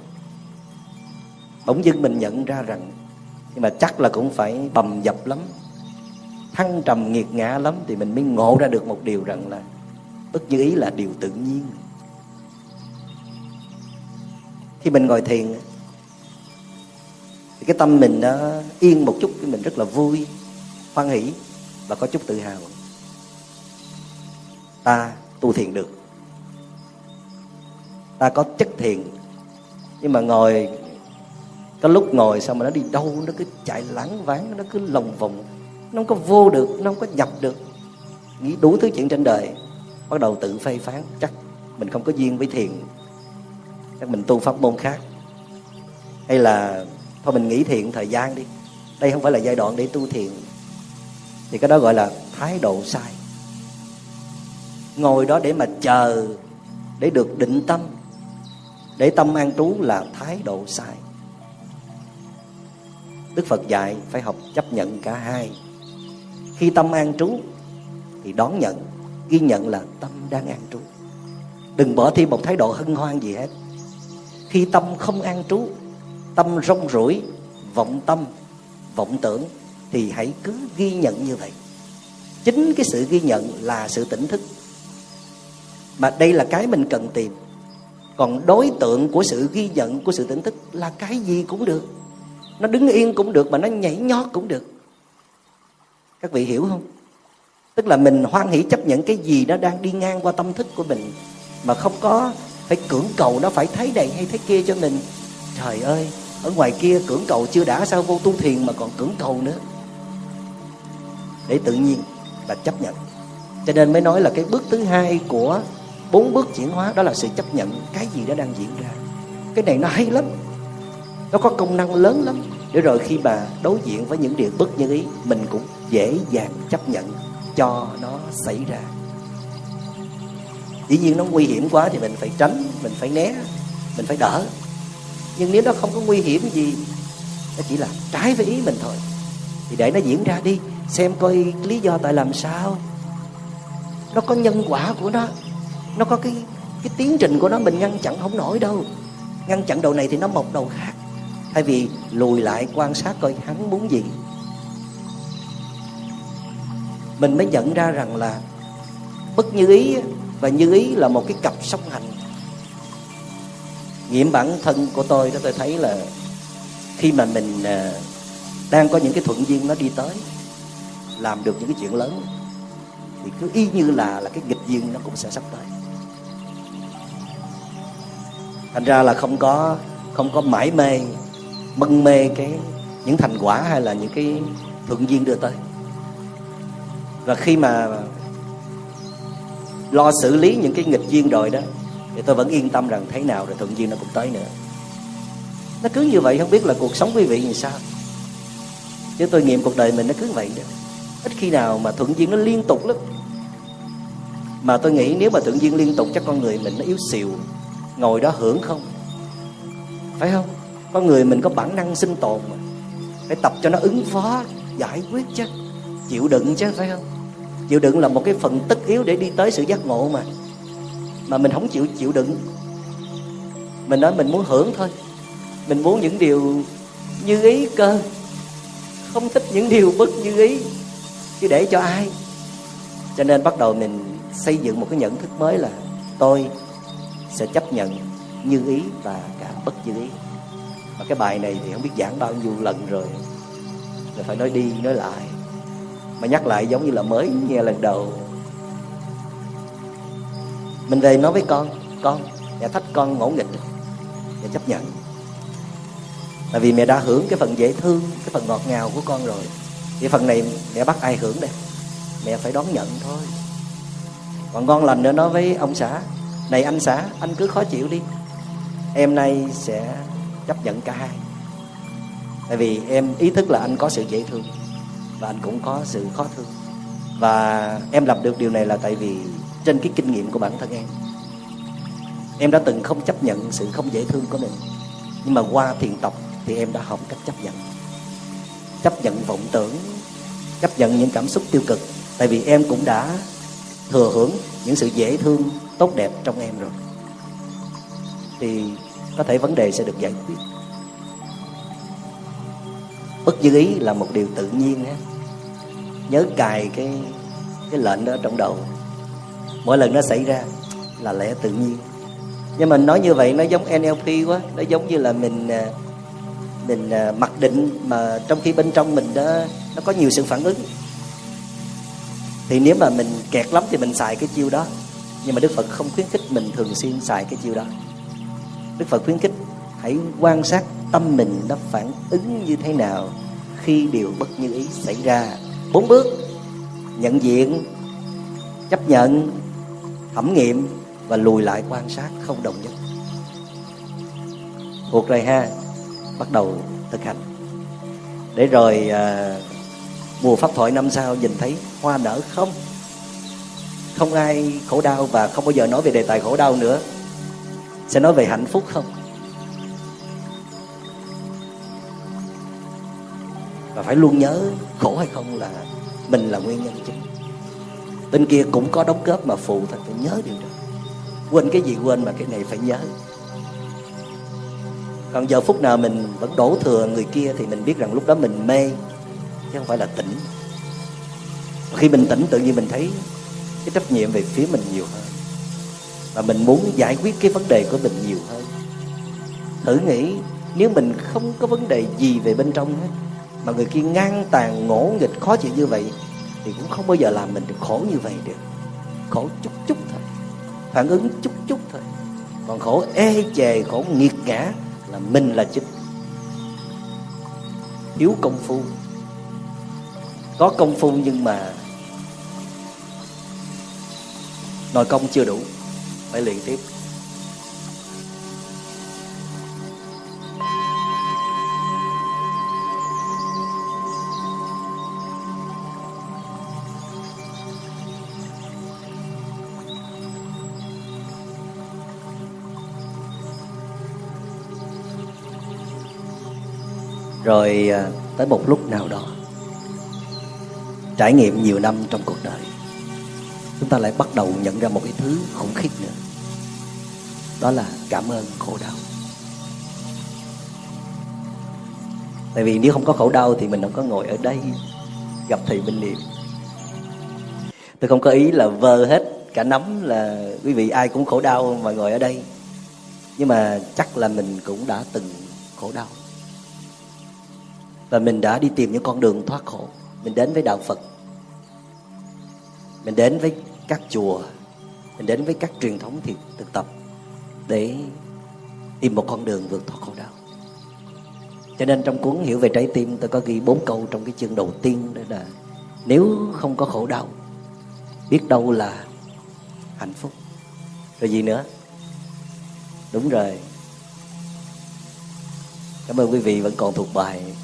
bỗng dưng mình nhận ra rằng, nhưng mà chắc là cũng phải bầm dập lắm, thăng trầm nghiệt ngã lắm thì mình mới ngộ ra được một điều rằng là bất như ý là điều tự nhiên. Khi mình ngồi thiền, thì cái tâm mình nó yên một chút thì mình rất là vui, hoan hỷ và có chút tự hào. Ta tu thiền được. Ta có chất thiền, nhưng mà ngồi có lúc ngồi xong mà nó đi đâu, nó cứ chạy lãng ván nó cứ lồng vòng. Nó không có vô được, nó không có nhập được. Nghĩ đủ thứ chuyện trên đời, bắt đầu tự phê phán, chắc mình không có duyên với thiền. Chắc mình tu pháp môn khác. Hay là, thôi mình nghĩ thiện thời gian đi. Đây không phải là giai đoạn để tu thiền. Thì cái đó gọi là thái độ sai. Ngồi đó để mà chờ, để được định tâm. Để tâm an trú là thái độ sai đức phật dạy phải học chấp nhận cả hai. Khi tâm an trú, thì đón nhận, ghi nhận là tâm đang an trú. Đừng bỏ thêm một thái độ hân hoan gì hết. Khi tâm không an trú, tâm rong rủi vọng tâm, vọng tưởng, thì hãy cứ ghi nhận như vậy. Chính cái sự ghi nhận là sự tỉnh thức. Mà đây là cái mình cần tìm. Còn đối tượng của sự ghi nhận, của sự tỉnh thức là cái gì cũng được nó đứng yên cũng được mà nó nhảy nhót cũng được. Các vị hiểu không? Tức là mình hoan hỷ chấp nhận cái gì nó đang đi ngang qua tâm thức của mình mà không có phải cưỡng cầu nó phải thấy này hay thấy kia cho mình. Trời ơi, ở ngoài kia cưỡng cầu chưa đã sao vô tu thiền mà còn cưỡng cầu nữa. Để tự nhiên là chấp nhận. Cho nên mới nói là cái bước thứ hai của bốn bước chuyển hóa đó là sự chấp nhận cái gì đó đang diễn ra. Cái này nó hay lắm nó có công năng lớn lắm. Để rồi khi mà đối diện với những điều bất như ý, mình cũng dễ dàng chấp nhận cho nó xảy ra. Dĩ nhiên nó nguy hiểm quá thì mình phải tránh, mình phải né, mình phải đỡ. Nhưng nếu nó không có nguy hiểm gì, nó chỉ là trái với ý mình thôi. Thì để nó diễn ra đi, xem coi lý do tại làm sao. Nó có nhân quả của nó nó có cái cái tiến trình của nó, mình ngăn chặn không nổi đâu. Ngăn chặn đầu này thì nó mọc đầu khác thay vì lùi lại quan sát coi hắn muốn gì, mình mới nhận ra rằng là bất như ý và như ý là một cái cặp song hành. Nghiệm bản thân của tôi đó, tôi thấy là khi mà mình à, đang có những cái thuận duyên nó đi tới, làm được những cái chuyện lớn, thì cứ y như là là cái nghịch duyên nó cũng sẽ sắp tới. Thành ra là không có không có mãi mê mân mê cái, những thành quả hay là những cái thuận duyên đưa tới. Và khi mà lo xử lý những cái nghịch duyên rồi đó, thì tôi vẫn yên tâm rằng thế nào rồi thuận duyên nó cũng tới nữa. Nó cứ như vậy, không biết là cuộc sống quý vị như sao? Chứ tôi nghiệm cuộc đời mình nó cứ vậy đó. Ít khi nào mà thuận duyên nó liên tục lắm. Mà tôi nghĩ nếu mà thuận duyên liên tục, chắc con người mình nó yếu xìu, ngồi đó hưởng không? Phải không? Có người mình có bản năng sinh tồn mà. Phải tập cho nó ứng phó, giải quyết chứ. Chịu đựng chứ, phải không? Chịu đựng là một cái phần tất yếu để đi tới sự giác ngộ mà. Mà mình không chịu chịu đựng. Mình nói mình muốn hưởng thôi. Mình muốn những điều như ý cơ. Không thích những điều bất như ý, chứ để cho ai. Cho nên bắt đầu mình xây dựng một cái nhận thức mới là tôi sẽ chấp nhận như ý và cả bất như ý mà cái bài này thì không biết giảng bao nhiêu lần rồi. Rồi phải nói đi, nói lại. Mà nhắc lại giống như là mới nghe lần đầu. Mình về nói với con con, mẹ thách con ngỗ nghịch, mẹ chấp nhận. Tại vì mẹ đã hưởng cái phần dễ thương, cái phần ngọt ngào của con rồi. Thì phần này mẹ bắt ai hưởng đây? Mẹ phải đón nhận thôi. Còn ngon lành nữa nói với ông xã, này anh xã, anh cứ khó chịu đi. Em nay sẽ chấp nhận cả hai. Tại vì em ý thức là anh có sự dễ thương và anh cũng có sự khó thương. Và em làm được điều này là tại vì trên cái kinh nghiệm của bản thân em. Em đã từng không chấp nhận sự không dễ thương của mình, nhưng mà qua thiền tập thì em đã học cách chấp nhận. Chấp nhận vọng tưởng, chấp nhận những cảm xúc tiêu cực, tại vì em cũng đã thừa hưởng những sự dễ thương tốt đẹp trong em rồi. Thì có thể vấn đề sẽ được giải quyết. Bất dư ý là một điều tự nhiên ha. nhớ cài cái cái lệnh đó trong đầu. Mỗi lần nó xảy ra là lẽ tự nhiên. Nhưng mà nói như vậy nó giống NLP quá. Nó giống như là mình à, mình à, mặc định mà trong khi bên trong mình đó, nó có nhiều sự phản ứng. Thì nếu mà mình kẹt lắm thì mình xài cái chiêu đó. Nhưng mà Đức Phật không khuyến khích mình thường xuyên xài cái chiêu đó. Đức Phật khuyến khích hãy quan sát tâm mình nó phản ứng như thế nào khi điều bất như ý xảy ra. Bốn bước nhận diện chấp nhận thẩm nghiệm và lùi lại quan sát không đồng nhất. Thuộc rồi ha bắt đầu thực hành. Để rồi à, mùa pháp thoại năm sau nhìn thấy hoa nở không? Không ai khổ đau và không bao giờ nói về đề tài khổ đau nữa sẽ nói về hạnh phúc không? Và phải luôn nhớ khổ hay không là mình là nguyên nhân chính. Bên kia cũng có đóng góp mà phụ thật phải nhớ điều đó. Quên cái gì quên mà cái này phải nhớ. Còn giờ phút nào mình vẫn đổ thừa người kia thì mình biết rằng lúc đó mình mê, chứ không phải là tỉnh. Khi mình tỉnh tự nhiên mình thấy cái trách nhiệm về phía mình nhiều hơn và mình muốn giải quyết cái vấn đề của mình nhiều hơn. Thử nghĩ, nếu mình không có vấn đề gì về bên trong hết, mà người kia ngang tàn, ngỗ nghịch, khó chịu như vậy, thì cũng không bao giờ làm mình được khổ như vậy được. Khổ chút chút thôi. Phản ứng chút chút thôi. Còn khổ ê chề, khổ nghiệt ngã là mình là chính. Thiếu công phu. Có công phu nhưng mà nội công chưa đủ phải luyện tiếp. Rồi à, tới một lúc nào đó, trải nghiệm nhiều năm trong cuộc đời chúng ta lại bắt đầu nhận ra một cái thứ khủng khiếp nữa. Đó là cảm ơn khổ đau. Tại vì nếu không có khổ đau thì mình không có ngồi ở đây gặp thầy minh niệm tôi không có ý là vơ hết cả nắm là quý vị ai cũng khổ đau mà ngồi ở đây. Nhưng mà chắc là mình cũng đã từng khổ đau. Và mình đã đi tìm những con đường thoát khổ. Mình đến với đạo phật mình đến với các chùa, mình đến với các truyền thống thì thực tập để tìm một con đường vượt thoát khổ đau cho nên trong cuốn hiểu về trái tim, tôi có ghi bốn câu trong cái chương đầu tiên, đó là nếu không có khổ đau, biết đâu là hạnh phúc. Rồi gì nữa? Đúng rồi. Cảm ơn quý vị vẫn còn thuộc bài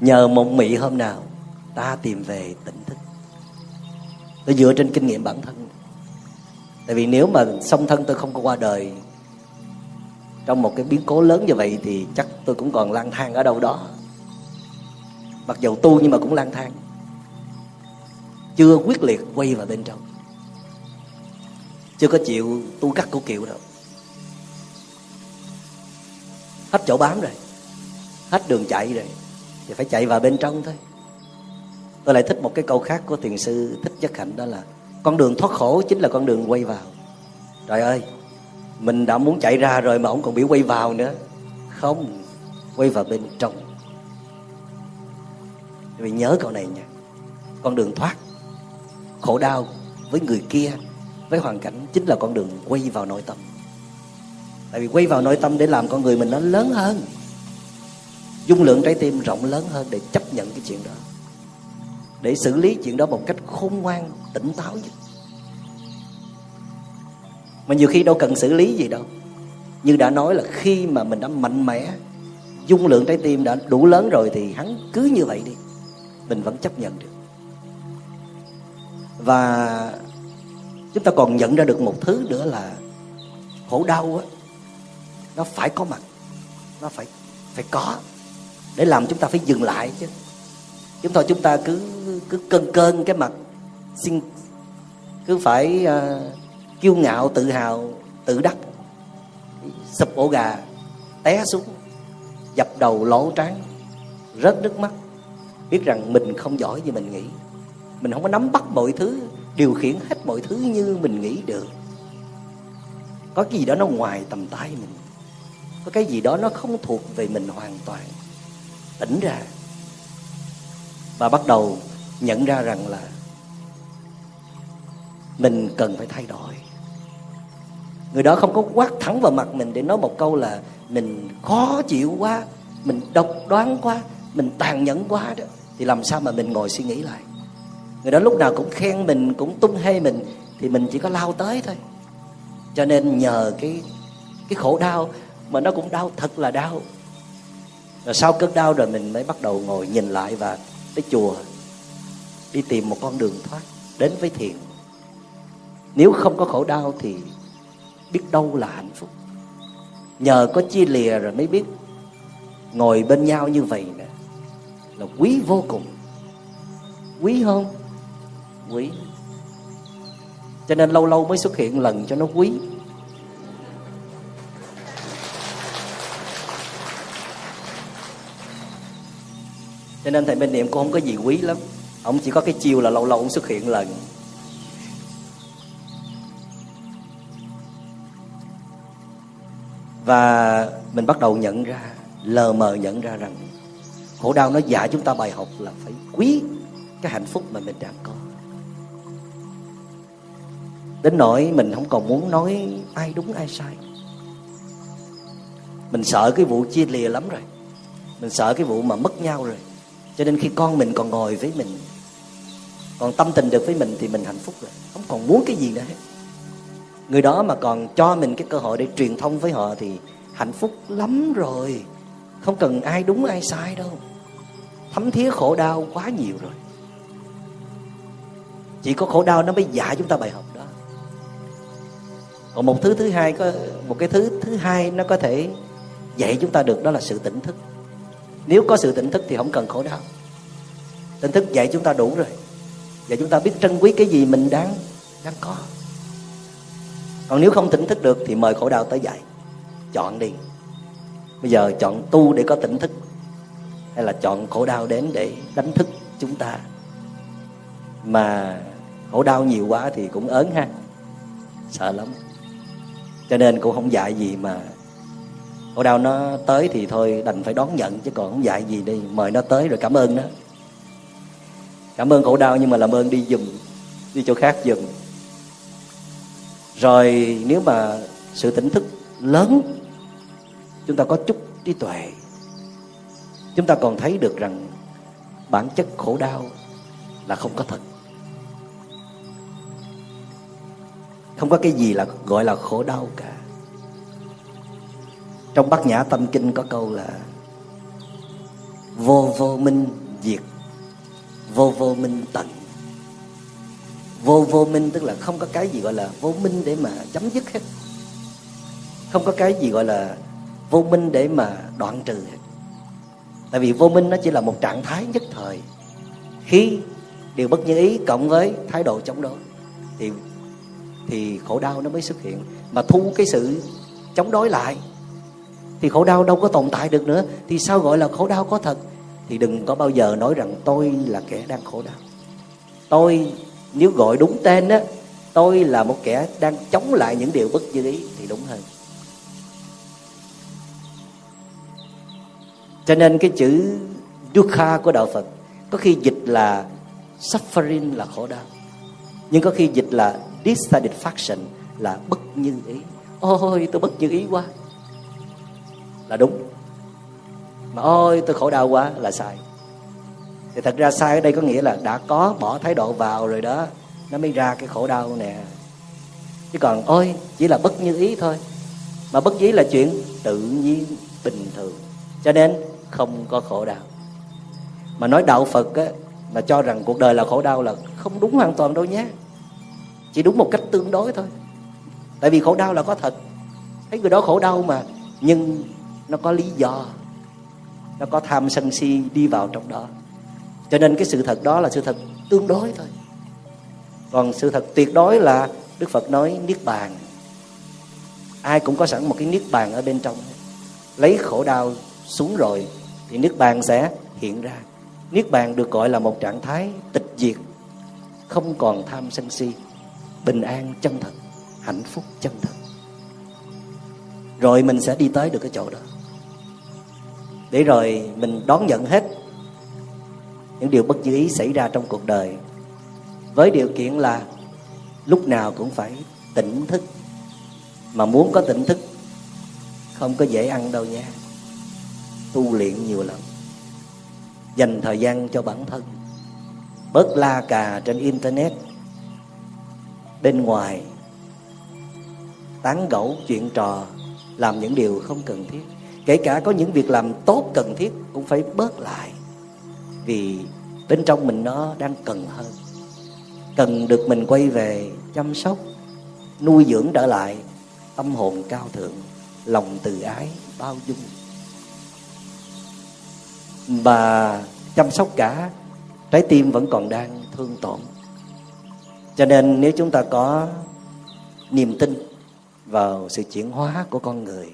nhờ mộng mị hôm nào, ta tìm về tỉnh thức tôi dựa trên kinh nghiệm bản thân. Tại vì nếu mà song thân tôi không có qua đời, trong một cái biến cố lớn như vậy thì chắc tôi cũng còn lang thang ở đâu đó. Mặc dầu tu nhưng mà cũng lang thang. Chưa quyết liệt quay vào bên trong. Chưa có chịu tu cắt của kiệu đâu. Hết chỗ bám rồi. Hết đường chạy rồi. Thì phải chạy vào bên trong thôi tôi lại thích một cái câu khác của thiền sư thích nhất hạnh, đó là con đường thoát khổ chính là con đường quay vào. Trời ơi, mình đã muốn chạy ra rồi mà ông còn bị quay vào nữa. Không, quay vào bên trong. Vì nhớ câu này nha, con đường thoát khổ đau với người kia, với hoàn cảnh chính là con đường quay vào nội tâm. Tại vì quay vào nội tâm để làm con người mình nó lớn hơn, dung lượng trái tim rộng lớn hơn để chấp nhận cái chuyện đó để xử lý chuyện đó một cách khôn ngoan, tỉnh táo nhất. Mà nhiều khi đâu cần xử lý gì đâu. Như đã nói là khi mà mình đã mạnh mẽ, dung lượng trái tim đã đủ lớn rồi thì hắn cứ như vậy đi. Mình vẫn chấp nhận được. Và chúng ta còn nhận ra được một thứ nữa là khổ đau á, nó phải có mặt, nó phải phải có để làm chúng ta phải dừng lại chứ chúng thôi chúng ta cứ cứ cơn cơn cái mặt. Xin cứ phải uh, kiêu ngạo tự hào tự đắc. Sụp ổ gà té xuống dập đầu lỗ trán rớt nước mắt. Biết rằng mình không giỏi như mình nghĩ. Mình không có nắm bắt mọi thứ điều khiển hết mọi thứ như mình nghĩ được. Có cái gì đó nó ngoài tầm tay mình. Có cái gì đó nó không thuộc về mình hoàn toàn. Tỉnh ra và bắt đầu nhận ra rằng là mình cần phải thay đổi. Người đó không có quát thẳng vào mặt mình để nói một câu là mình khó chịu quá, mình độc đoán quá, mình tàn nhẫn quá đó. Thì làm sao mà mình ngồi suy nghĩ lại? Người đó lúc nào cũng khen mình, cũng tung hê mình, thì mình chỉ có lao tới thôi. Cho nên nhờ cái cái khổ đau mà nó cũng đau thật là đau. Rồi sau cơn đau rồi mình mới bắt đầu ngồi nhìn lại và tới chùa, đi tìm một con đường thoát đến với thiền. Nếu không có khổ đau thì biết đâu là hạnh phúc. Nhờ có chia lìa rồi mới biết ngồi bên nhau như vậy nè, là quý vô cùng. Quý không? Quý. Cho nên lâu lâu mới xuất hiện lần cho nó quý. Cho nên thầy bên niệm cũng không có gì quý lắm. Ông chỉ có cái chiêu là lâu lâu ông xuất hiện lần. Và mình bắt đầu nhận ra, lờ mờ nhận ra rằng khổ đau nó dạy chúng ta bài học là phải quý cái hạnh phúc mà mình đang có. Đến nỗi mình không còn muốn nói ai đúng ai sai. Mình sợ cái vụ chia lìa lắm rồi. Mình sợ cái vụ mà mất nhau rồi cho nên khi con mình còn ngồi với mình, còn tâm tình được với mình thì mình hạnh phúc rồi. Không còn muốn cái gì nữa hết. Người đó mà còn cho mình cái cơ hội để truyền thông với họ thì hạnh phúc lắm rồi. Không cần ai đúng, ai sai đâu. Thấm thía khổ đau quá nhiều rồi. Chỉ có khổ đau nó mới dạy chúng ta bài học đó. Còn một thứ thứ hai có một cái thứ thứ hai nó có thể dạy chúng ta được đó là sự tỉnh thức nếu có sự tỉnh thức thì không cần khổ đau. Tỉnh thức dạy chúng ta đủ rồi. Và chúng ta biết trân quý cái gì mình đang đang có. Còn nếu không tỉnh thức được thì mời khổ đau tới dạy. Chọn đi. Bây giờ chọn tu để có tỉnh thức, hay là chọn khổ đau đến để đánh thức chúng ta? Mà khổ đau nhiều quá thì cũng ớn ha. Sợ lắm. Cho nên cũng không dạy gì mà khổ đau nó tới thì thôi, đành phải đón nhận, chứ còn không dạy gì đi. Mời nó tới rồi cảm ơn nó. Cảm ơn khổ đau nhưng mà làm ơn đi dùm đi chỗ khác dùm rồi nếu mà sự tỉnh thức lớn, chúng ta có chút trí tuệ, chúng ta còn thấy được rằng bản chất khổ đau là không có thật. Không có cái gì là gọi là khổ đau cả trong bát nhã tâm kinh có câu là, vô vô minh diệt, vô vô minh tận. Vô vô minh tức là không có cái gì gọi là vô minh để mà chấm dứt hết. Không có cái gì gọi là vô minh để mà đoạn trừ hết. Tại vì vô minh nó chỉ là một trạng thái nhất thời. Khi điều bất như ý cộng với thái độ chống đối, thì thì khổ đau nó mới xuất hiện. Mà thu cái sự chống đối lại thì khổ đau đâu có tồn tại được nữa. Thì sao gọi là khổ đau có thật? Thì đừng có bao giờ nói rằng tôi là kẻ đang khổ đau. Tôi, nếu gọi đúng tên á, tôi là một kẻ đang chống lại những điều bất như ý thì đúng hơn. Cho nên cái chữ dukkha của đạo phật, có khi dịch là suffering là khổ đau. Nhưng có khi dịch là dissatisfaction là bất như ý. Ôi, tôi bất như ý quá là đúng. Mà ôi, tôi khổ đau quá là sai. Thì thật ra sai ở đây có nghĩa là đã có bỏ thái độ vào rồi đó, nó mới ra cái khổ đau nè. Chứ còn ôi, chỉ là bất như ý thôi. Mà bất như ý là chuyện tự nhiên, bình thường. Cho nên không có khổ đau. Mà nói đạo phật á, mà cho rằng cuộc đời là khổ đau là không đúng hoàn toàn đâu nhé. Chỉ đúng một cách tương đối thôi. Tại vì khổ đau là có thật. Thấy người đó khổ đau mà, nhưng nó có lý do. Nó có tham sân si đi vào trong đó. Cho nên cái sự thật đó là sự thật tương đối thôi. Còn sự thật tuyệt đối là đức phật nói niết bàn. Ai cũng có sẵn một cái niết bàn ở bên trong. Lấy khổ đau xuống rồi thì niết bàn sẽ hiện ra. Niết bàn được gọi là một trạng thái tịch diệt, không còn tham sân si, bình an chân thật, hạnh phúc chân thật. Rồi mình sẽ đi tới được cái chỗ đó để rồi mình đón nhận hết những điều bất như ý xảy ra trong cuộc đời. Với điều kiện là lúc nào cũng phải tỉnh thức. Mà muốn có tỉnh thức, không có dễ ăn đâu nha. Tu luyện nhiều lắm. Dành thời gian cho bản thân. Bớt la cà trên internet. Bên ngoài, tán gẫu chuyện trò, làm những điều không cần thiết kể cả có những việc làm tốt cần thiết cũng phải bớt lại. Vì bên trong mình nó đang cần hơn. Cần được mình quay về chăm sóc, nuôi dưỡng trở lại tâm hồn cao thượng, lòng từ ái bao dung. Và chăm sóc cả, trái tim vẫn còn đang thương tổn. Cho nên nếu chúng ta có niềm tin vào sự chuyển hóa của con người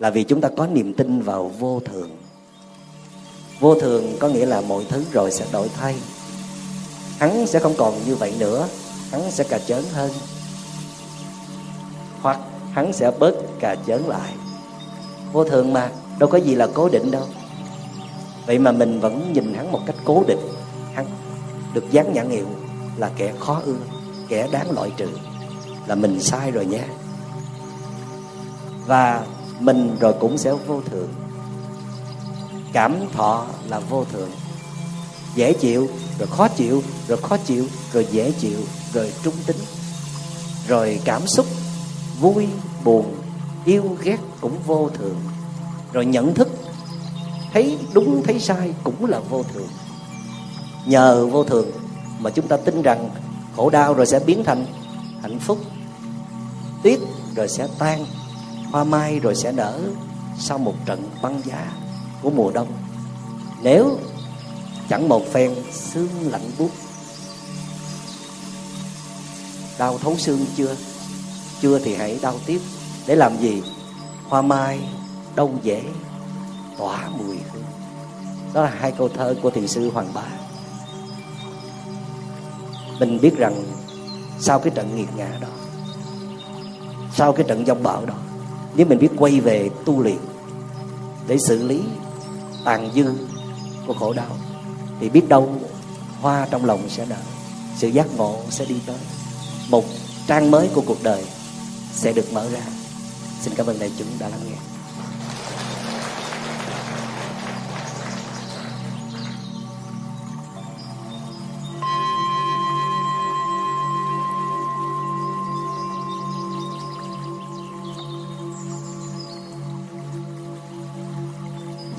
là vì chúng ta có niềm tin vào vô thường. Vô thường có nghĩa là mọi thứ rồi sẽ đổi thay. Hắn sẽ không còn như vậy nữa. Hắn sẽ cà chớn hơn. Hoặc hắn sẽ bớt cà chớn lại. Vô thường mà, đâu có gì là cố định đâu. Vậy mà mình vẫn nhìn hắn một cách cố định. Hắn được dán nhãn hiệu là kẻ khó ưa, kẻ đáng loại trừ. Là mình sai rồi nha và mình rồi cũng sẽ vô thường. Cảm thọ là vô thường. Dễ chịu, rồi khó chịu, rồi khó chịu, rồi dễ chịu, rồi trung tính. Rồi cảm xúc, vui, buồn, yêu, ghét cũng vô thường. Rồi nhận thức, thấy đúng, thấy sai cũng là vô thường. Nhờ vô thường mà chúng ta tin rằng khổ đau rồi sẽ biến thành hạnh phúc tuyết rồi sẽ tan hoa mai rồi sẽ nở sau một trận băng giá của mùa đông. Nếu chẳng một phen, xương lạnh buốt. Đau thấu xương chưa? Chưa thì hãy đau tiếp. Để làm gì? Hoa mai đâu dễ, tỏa mùi hương. Đó là hai câu thơ của thiền sư hoàng bá. Mình biết rằng sau cái trận nghiệt ngã đó, sau cái trận dông bão đó nếu mình biết quay về tu luyện để xử lý tàn dư của khổ đau, thì biết đâu hoa trong lòng sẽ nở, sự giác ngộ sẽ đi tới. Một trang mới của cuộc đời sẽ được mở ra. Xin cảm ơn đại chúng đã lắng nghe.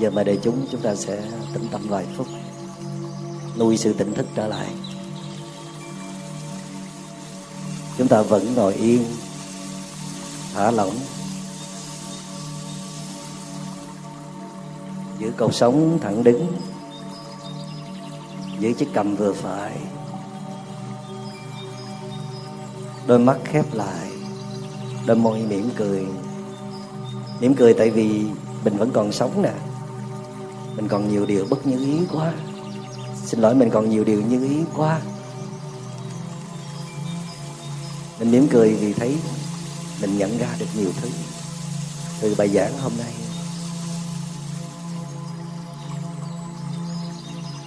Giờ mà đại chúng chúng ta sẽ tĩnh tâm vài phút, nuôi sự tỉnh thức trở lại. Chúng ta vẫn ngồi yên, thả lỏng, giữ cột sống thẳng đứng, giữ chiếc cầm vừa phải, đôi mắt khép lại, đôi môi mỉm cười. Mỉm cười tại vì mình vẫn còn sống nè mình còn nhiều điều bất như ý quá. Xin lỗi, mình còn nhiều điều như ý quá. Mình mỉm cười vì thấy mình nhận ra được nhiều thứ từ bài giảng hôm nay.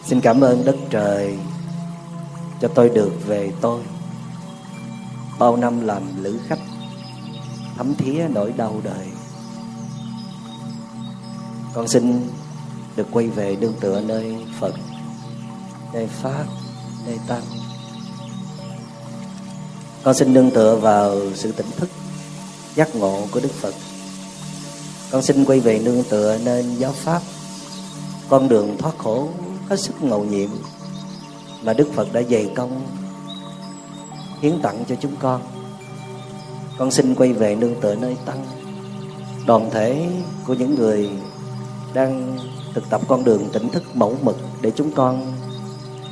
Xin cảm ơn đất trời cho tôi được về tôi. Bao năm làm lữ khách, thấm thía nỗi đau đời. Con xin được quay về đương tựa nơi phật, nơi pháp, nơi tăng. Con xin nương tựa vào sự tỉnh thức, giác ngộ của đức phật. Con xin quay về nương tựa nên giáo pháp. Con đường thoát khổ hết sức ngầu nhiệm mà đức phật đã dày công hiến tặng cho chúng con. Con xin quay về nương tựa nơi tăng, đoàn thể của những người đang thực tập con đường tỉnh thức mẫu mực để chúng con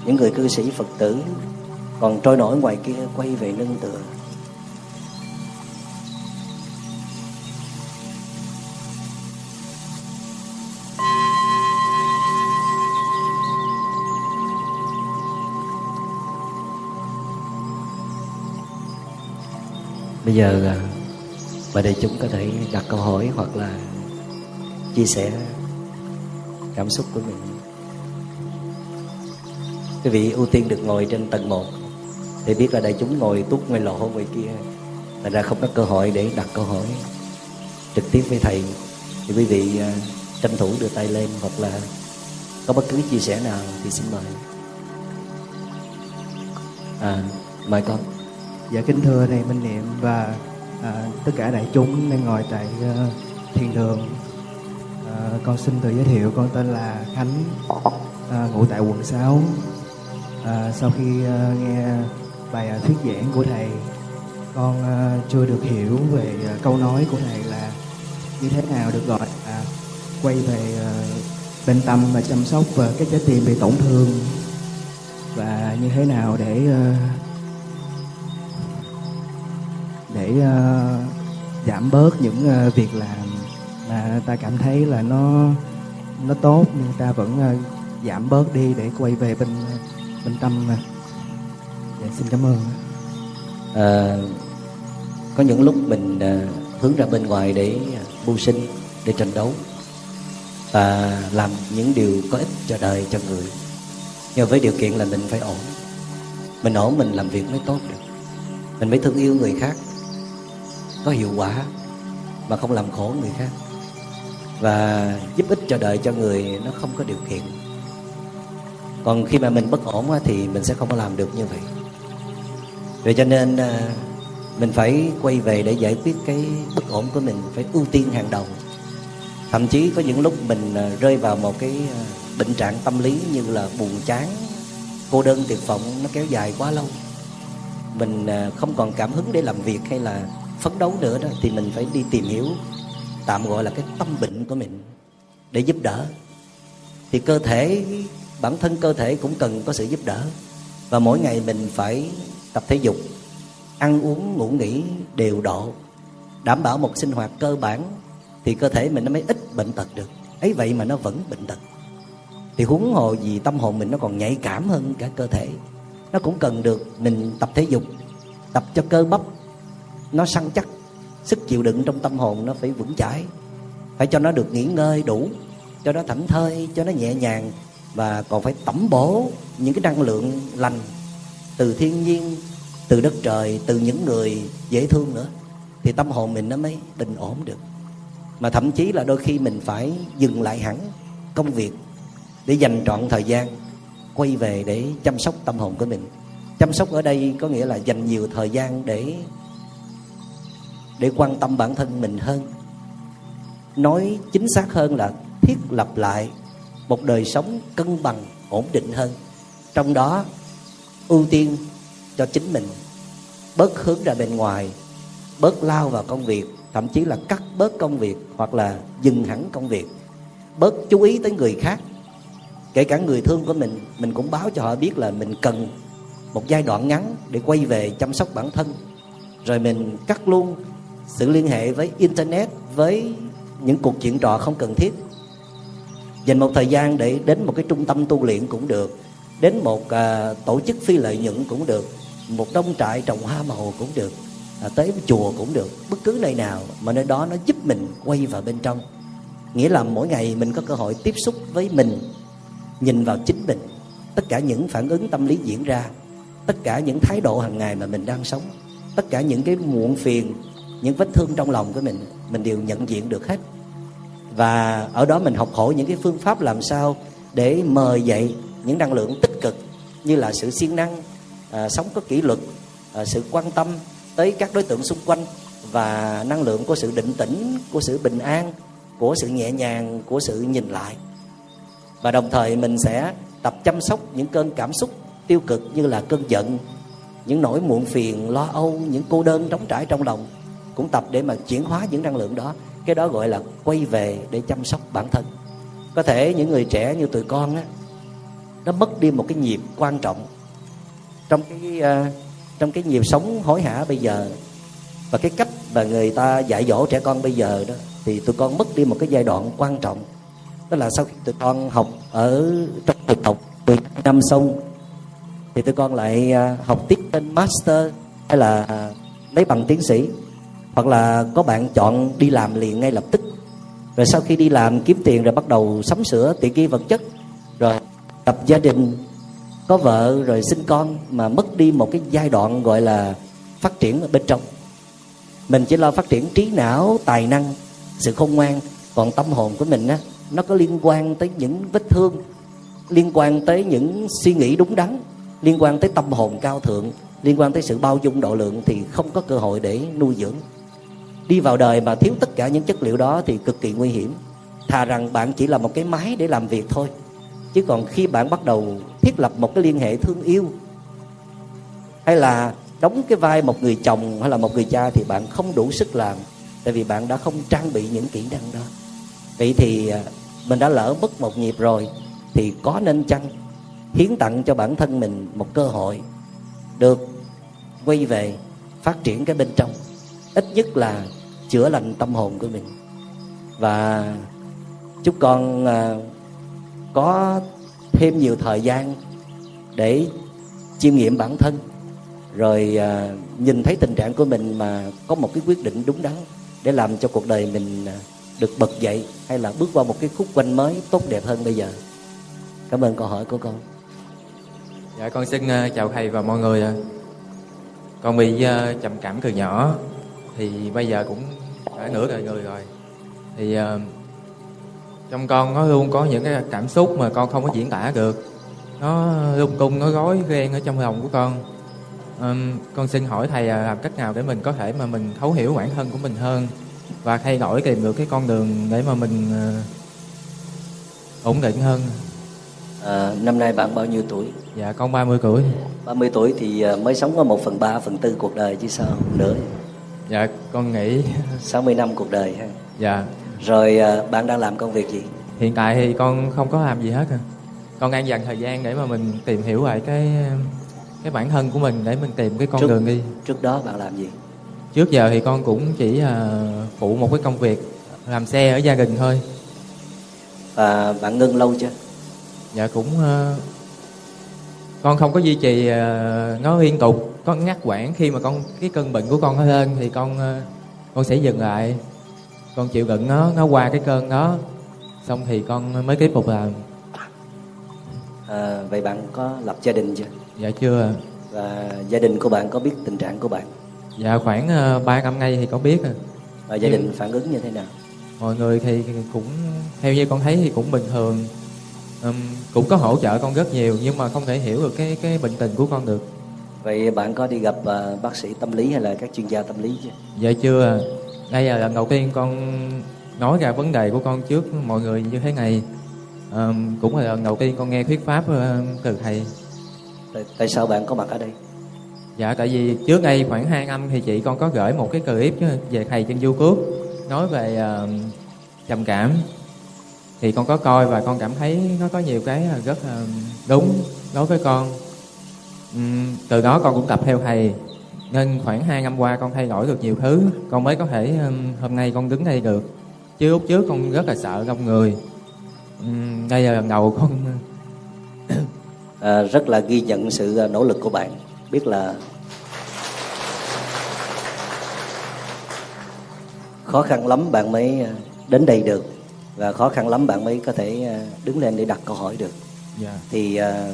những người cư sĩ phật tử còn trôi nổi ngoài kia quay về nương tựa. Bây giờ à, bà đại chúng có thể đặt câu hỏi hoặc là chia sẻ cảm xúc của mình. Quý vị ưu tiên được ngồi trên tầng 1 để biết là đại chúng ngồi tút ngoài lộ ngoài kia là ra không có cơ hội để đặt câu hỏi. Trực tiếp với thầy thì quý vị uh, tranh thủ đưa tay lên hoặc là có bất cứ chia sẻ nào thì xin mời. À mời con. Dạ kính thưa thầy minh niệm và à, tất cả đại chúng đang ngồi tại uh, thiền đường à, con xin tự giới thiệu con tên là khánh. À, ngụ tại quận 6 à, ờ, sau khi à, nghe bài à, thuyết giảng của thầy con à, chưa được hiểu về à, câu nói của thầy là như thế nào được gọi là quay về à, bên tâm và chăm sóc và cái trái tim bị tổn thương và như thế nào để à, để à, giảm bớt những à, việc làm mà ta cảm thấy là nó nó tốt nhưng ta vẫn uh, giảm bớt đi để quay về bên bên tâm mà. Dạ, xin cảm ơn. À, có những lúc mình uh, hướng ra bên ngoài để mưu sinh để tranh đấu và làm những điều có ích cho đời cho người. Nhưng với điều kiện là mình phải ổn. Mình ổn mình làm việc mới tốt được. Mình mới thương yêu người khác. Có hiệu quả mà không làm khổ người khác và giúp ích cho đời cho người nó không có điều kiện. Còn khi mà mình bất ổn thì mình sẽ không có làm được như vậy. Vậy cho nên à, mình phải quay về để giải quyết cái bất ổn của mình, phải ưu tiên hàng đầu. Thậm chí có những lúc mình à, rơi vào một cái à, bệnh trạng tâm lý như là buồn chán, cô đơn, tuyệt vọng, nó kéo dài quá lâu. Mình không còn cảm hứng để làm việc hay là phấn đấu nữa đó, thì mình phải đi tìm hiểu tạm gọi là cái tâm bệnh của mình để giúp đỡ. Thì cơ thể, bản thân cơ thể cũng cần có sự giúp đỡ. Và mỗi ngày mình phải tập thể dục, ăn uống, ngủ nghỉ đều độ, đảm bảo một sinh hoạt cơ bản, thì cơ thể mình nó mới ít bệnh tật được. Ấy vậy mà nó vẫn bệnh tật. Thì huống hồ gì tâm hồn mình nó còn nhạy cảm hơn cả cơ thể. Nó cũng cần được mình tập thể dục, tập cho cơ bắp nó săn chắc sức chịu đựng trong tâm hồn nó phải vững chãi. Phải cho nó được nghỉ ngơi đủ, cho nó thảnh thơi, cho nó nhẹ nhàng. Và còn phải tẩm bổ những cái năng lượng lành từ thiên nhiên, từ đất trời, từ những người dễ thương nữa. Thì tâm hồn mình nó mới bình ổn được. Mà thậm chí là đôi khi mình phải dừng lại hẳn công việc để dành trọn thời gian, quay về để chăm sóc tâm hồn của mình. Chăm sóc ở đây có nghĩa là dành nhiều thời gian để để quan tâm bản thân mình hơn. Nói chính xác hơn là thiết lập lại một đời sống cân bằng, ổn định hơn. Trong đó, ưu tiên cho chính mình, bớt hướng ra bên ngoài, bớt lao vào công việc, thậm chí là cắt bớt công việc hoặc là dừng hẳn công việc. Bớt chú ý tới người khác, kể cả người thương của mình mình cũng báo cho họ biết là mình cần một giai đoạn ngắn để quay về chăm sóc bản thân. Rồi mình cắt luôn sự liên hệ với internet với những cuộc chuyện trò không cần thiết. Dành một thời gian để đến một cái trung tâm tu luyện cũng được đến một uh, tổ chức phi lợi nhuận cũng được một đông trại trồng hoa màu cũng được à, tới chùa cũng được. Bất cứ nơi nào mà nơi đó nó giúp mình quay vào bên trong. Nghĩa là mỗi ngày mình có cơ hội tiếp xúc với mình nhìn vào chính mình. Tất cả những phản ứng tâm lý diễn ra tất cả những thái độ hàng ngày mà mình đang sống tất cả những cái muộn phiền những vết thương trong lòng của mình mình đều nhận diện được hết. Và ở đó mình học hỏi những cái phương pháp làm sao để mời dậy những năng lượng tích cực như là sự siêng năng à, sống có kỷ luật à, sự quan tâm tới các đối tượng xung quanh và năng lượng của sự định tĩnh của sự bình an của sự nhẹ nhàng của sự nhìn lại. Và đồng thời mình sẽ tập chăm sóc những cơn cảm xúc tiêu cực như là cơn giận những nỗi muộn phiền lo âu những cô đơn trống trải trong lòng cũng tập để mà chuyển hóa những năng lượng đó. Cái đó gọi là quay về để chăm sóc bản thân. Có thể những người trẻ như tụi con á nó mất đi một cái nhịp quan trọng. Trong cái uh, trong cái nhịp sống hối hả bây giờ và cái cách mà người ta dạy dỗ trẻ con bây giờ đó thì tụi con mất đi một cái giai đoạn quan trọng. Đó là sau khi tụi con học ở trong trường học 10 năm xong thì tụi con lại ờ, học tiếp lên master hay là ờ, lấy bằng tiến sĩ hoặc là có bạn chọn đi làm liền ngay lập tức. Rồi sau khi đi làm kiếm tiền rồi bắt đầu sắm sửa tiện nghi vật chất. Rồi tập gia đình, có vợ rồi sinh con mà mất đi một cái giai đoạn gọi là phát triển ở bên trong. Mình chỉ lo phát triển trí não, tài năng, sự khôn ngoan. Còn tâm hồn của mình á, nó có liên quan tới những vết thương, liên quan tới những suy nghĩ đúng đắn, liên quan tới tâm hồn cao thượng, liên quan tới sự bao dung độ lượng thì không có cơ hội để nuôi dưỡng đi vào đời mà thiếu tất cả những chất liệu đó thì cực kỳ nguy hiểm. Thà rằng bạn chỉ là một cái máy để làm việc thôi. Chứ còn khi bạn bắt đầu thiết lập một cái liên hệ thương yêu, hay là đóng cái vai một người chồng hay là một người cha thì bạn không đủ sức làm, tại vì bạn đã không trang bị những kỹ năng đó. Vậy thì à, mình đã lỡ mất một nhịp rồi thì có nên chăng hiến tặng cho bản thân mình một cơ hội được quay về phát triển cái bên trong? Ít nhất là chữa lành tâm hồn của mình. Và chúc con à, có thêm nhiều thời gian để chiêm nghiệm bản thân, rồi à, nhìn thấy tình trạng của mình mà có một cái quyết định đúng đắn để làm cho cuộc đời mình à, được bật dậy hay là bước qua một cái khúc quanh mới tốt đẹp hơn bây giờ. Cảm ơn câu hỏi của con. Dạ con xin chào thầy và mọi người con bị trầm cảm từ nhỏ thì bây giờ cũng đã nửa đời người rồi. Thì uh, trong con nó luôn có những cái cảm xúc mà con không có diễn tả được. Nó lung tung nó gói ghen ở trong lòng của con. Um, con xin hỏi thầy à, làm cách nào để mình có thể mà mình thấu hiểu bản thân của mình hơn và thay đổi tìm được cái con đường để mà mình uh, ổn định hơn? À, năm nay bạn bao nhiêu tuổi? Dạ con 30 tuổi. 30 tuổi thì mới sống có một phần ba phần tư cuộc đời chứ sao nữa dạ con nghĩ 60 năm cuộc đời ha. Dạ. Rồi à, bạn đang làm công việc gì? Hiện tại thì con không có làm gì hết à. Con đang dành thời gian để mà mình tìm hiểu lại cái cái bản thân của mình để mình tìm cái con trước, đường đi. trước đó bạn làm gì? Trước giờ thì con cũng chỉ uh, phụ một cái công việc làm xe ở gia đình thôi. Và bạn ngưng lâu chưa? Dạ cũng uh, con không có duy trì nó liên tục con ngắt quãng khi mà con cái cơn bệnh của con nó lên thì con uh, con sẽ dừng lại. Con chịu đựng nó nó qua cái cơn đó. Xong thì con mới tiếp tục làm à, vậy bạn có lập gia đình chưa? Dạ chưa và gia đình của bạn có biết tình trạng của bạn? Dạ khoảng uh, 3 năm nay thì có biết và gia đình phản ứng như thế nào? Mọi người thì cũng theo như con thấy thì cũng bình thường. Um, cũng có hỗ trợ con rất nhiều nhưng mà không thể hiểu được cái cái bệnh tình của con được vậy bạn có đi gặp uh, bác sĩ tâm lý hay là các chuyên gia tâm lý chưa? Dạ chưa đây là lần đầu tiên con nói ra vấn đề của con trước mọi người như thế này. À, cũng là lần đầu tiên con nghe thuyết pháp uh, từ thầy. Tại, tại sao bạn có mặt ở đây? Dạ tại vì trước đây khoảng 2 năm thì chị con có gửi một cái clip về thầy trên youtube nói về uh, trầm cảm. Thì con có coi và con cảm thấy nó có nhiều cái rất uh, đúng đối với con từ đó con cũng tập theo thầy. Nên khoảng 2 năm qua con thay đổi được nhiều thứ. Con mới có thể hôm nay con đứng đây được. Chứ lúc trước con rất là sợ đông người. Đây là lần đầu con à, rất là ghi nhận sự à, nỗ lực của bạn. Biết là khó khăn lắm bạn mới à, đến đây được. Và khó khăn lắm bạn mới có thể à, đứng lên để đặt câu hỏi được. Dạ. Thì à,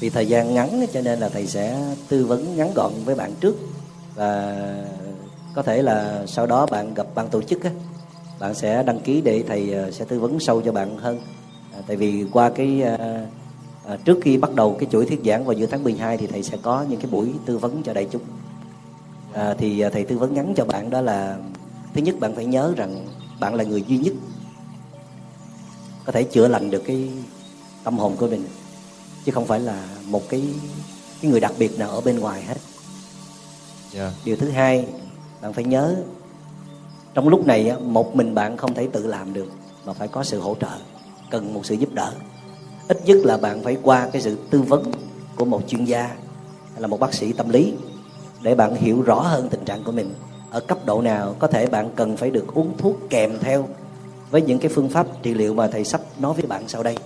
vì thời gian ngắn cho nên là thầy sẽ tư vấn ngắn gọn với bạn trước. Và có thể là sau đó bạn gặp ban tổ chức á, bạn sẽ đăng ký để thầy ờ, sẽ tư vấn sâu cho bạn hơn. À, tại vì qua cái à, à, trước khi bắt đầu cái chuỗi thuyết giảng vào giữa tháng 12 thì thầy sẽ có những cái buổi tư vấn cho đại chúng. À, thì à, thầy tư vấn ngắn cho bạn đó là thứ nhất bạn phải nhớ rằng bạn là người duy nhất có thể chữa lành được cái tâm hồn của mình chứ không phải là một cái cái người đặc biệt nào ở bên ngoài hết. Dạ. Điều thứ hai bạn phải nhớ trong lúc này một mình bạn không thể tự làm được mà phải có sự hỗ trợ cần một sự giúp đỡ. Ít nhất là bạn phải qua cái sự tư vấn của một chuyên gia hay là một bác sĩ tâm lý để bạn hiểu rõ hơn tình trạng của mình. Ở cấp độ nào có thể bạn cần phải được uống thuốc kèm theo với những cái phương pháp trị liệu mà thầy sắp nói với bạn sau đây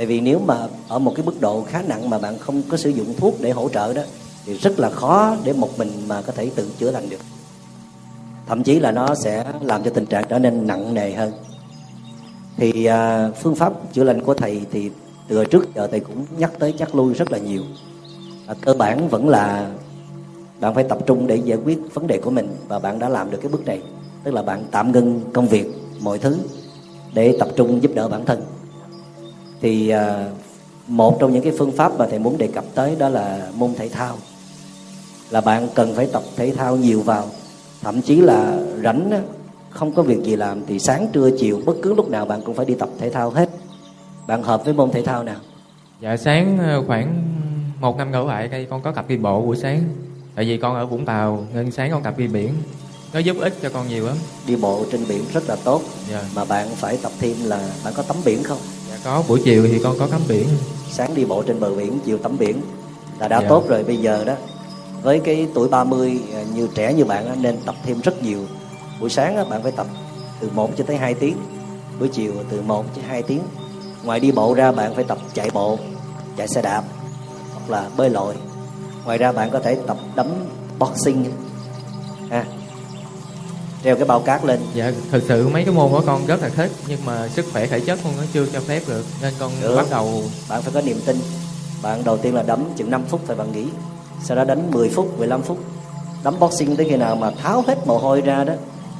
tại vì nếu mà ở một cái mức độ khá nặng mà bạn không có sử dụng thuốc để hỗ trợ đó thì rất là khó để một mình mà có thể tự chữa lành được. Thậm chí là nó sẽ làm cho tình trạng trở nên nặng nề hơn. Thì à, phương pháp chữa lành của thầy thì từ trước giờ thầy cũng nhắc tới chắc lui rất là nhiều. À, cơ bản vẫn là bạn phải tập trung để giải quyết vấn đề của mình và bạn đã làm được cái bước này. Tức là bạn tạm ngưng công việc mọi thứ để tập trung giúp đỡ bản thân thì à, một trong những cái phương pháp mà thầy muốn đề cập tới đó là môn thể thao. Là bạn cần phải tập thể thao nhiều vào. Thậm chí là rảnh á, không có việc gì làm thì sáng trưa chiều bất cứ lúc nào bạn cũng phải đi tập thể thao hết. Bạn hợp với môn thể thao nào? Dạ sáng ờ, khoảng một năm trở lại đây con có tập đi bộ buổi sáng. Tại vì con ở vũng tàu nên sáng con tập đi biển. Nó giúp ích cho con nhiều lắm. Đi bộ trên biển rất là tốt. Dạ. Mà bạn phải tập thêm là bạn có tắm biển không có buổi chiều thì con có tắm biển. Sáng đi bộ trên bờ biển chiều tắm biển. Là đã Dạ. tốt rồi bây giờ đó với cái tuổi 30 à, như trẻ như bạn nên tập thêm rất nhiều. Buổi sáng bạn phải tập từ 1 cho tới 2 tiếng. Buổi chiều từ 1 cho 2 tiếng. Ngoài đi bộ ra bạn phải tập chạy bộ chạy xe đạp hoặc là bơi lội. Ngoài ra bạn có thể tập đấm boxing ha treo cái bao cát lên. Dạ thực sự mấy cái môn của con rất là thích nhưng mà sức khỏe thể chất con nó chưa cho phép được nên con Được. bắt đầu bạn phải có niềm tin. Bạn đầu tiên là đấm chừng 5 phút phải bạn nghỉ sau đó đánh 10 phút 15 phút. Đấm boxing tới khi nào mà tháo hết mồ hôi ra đó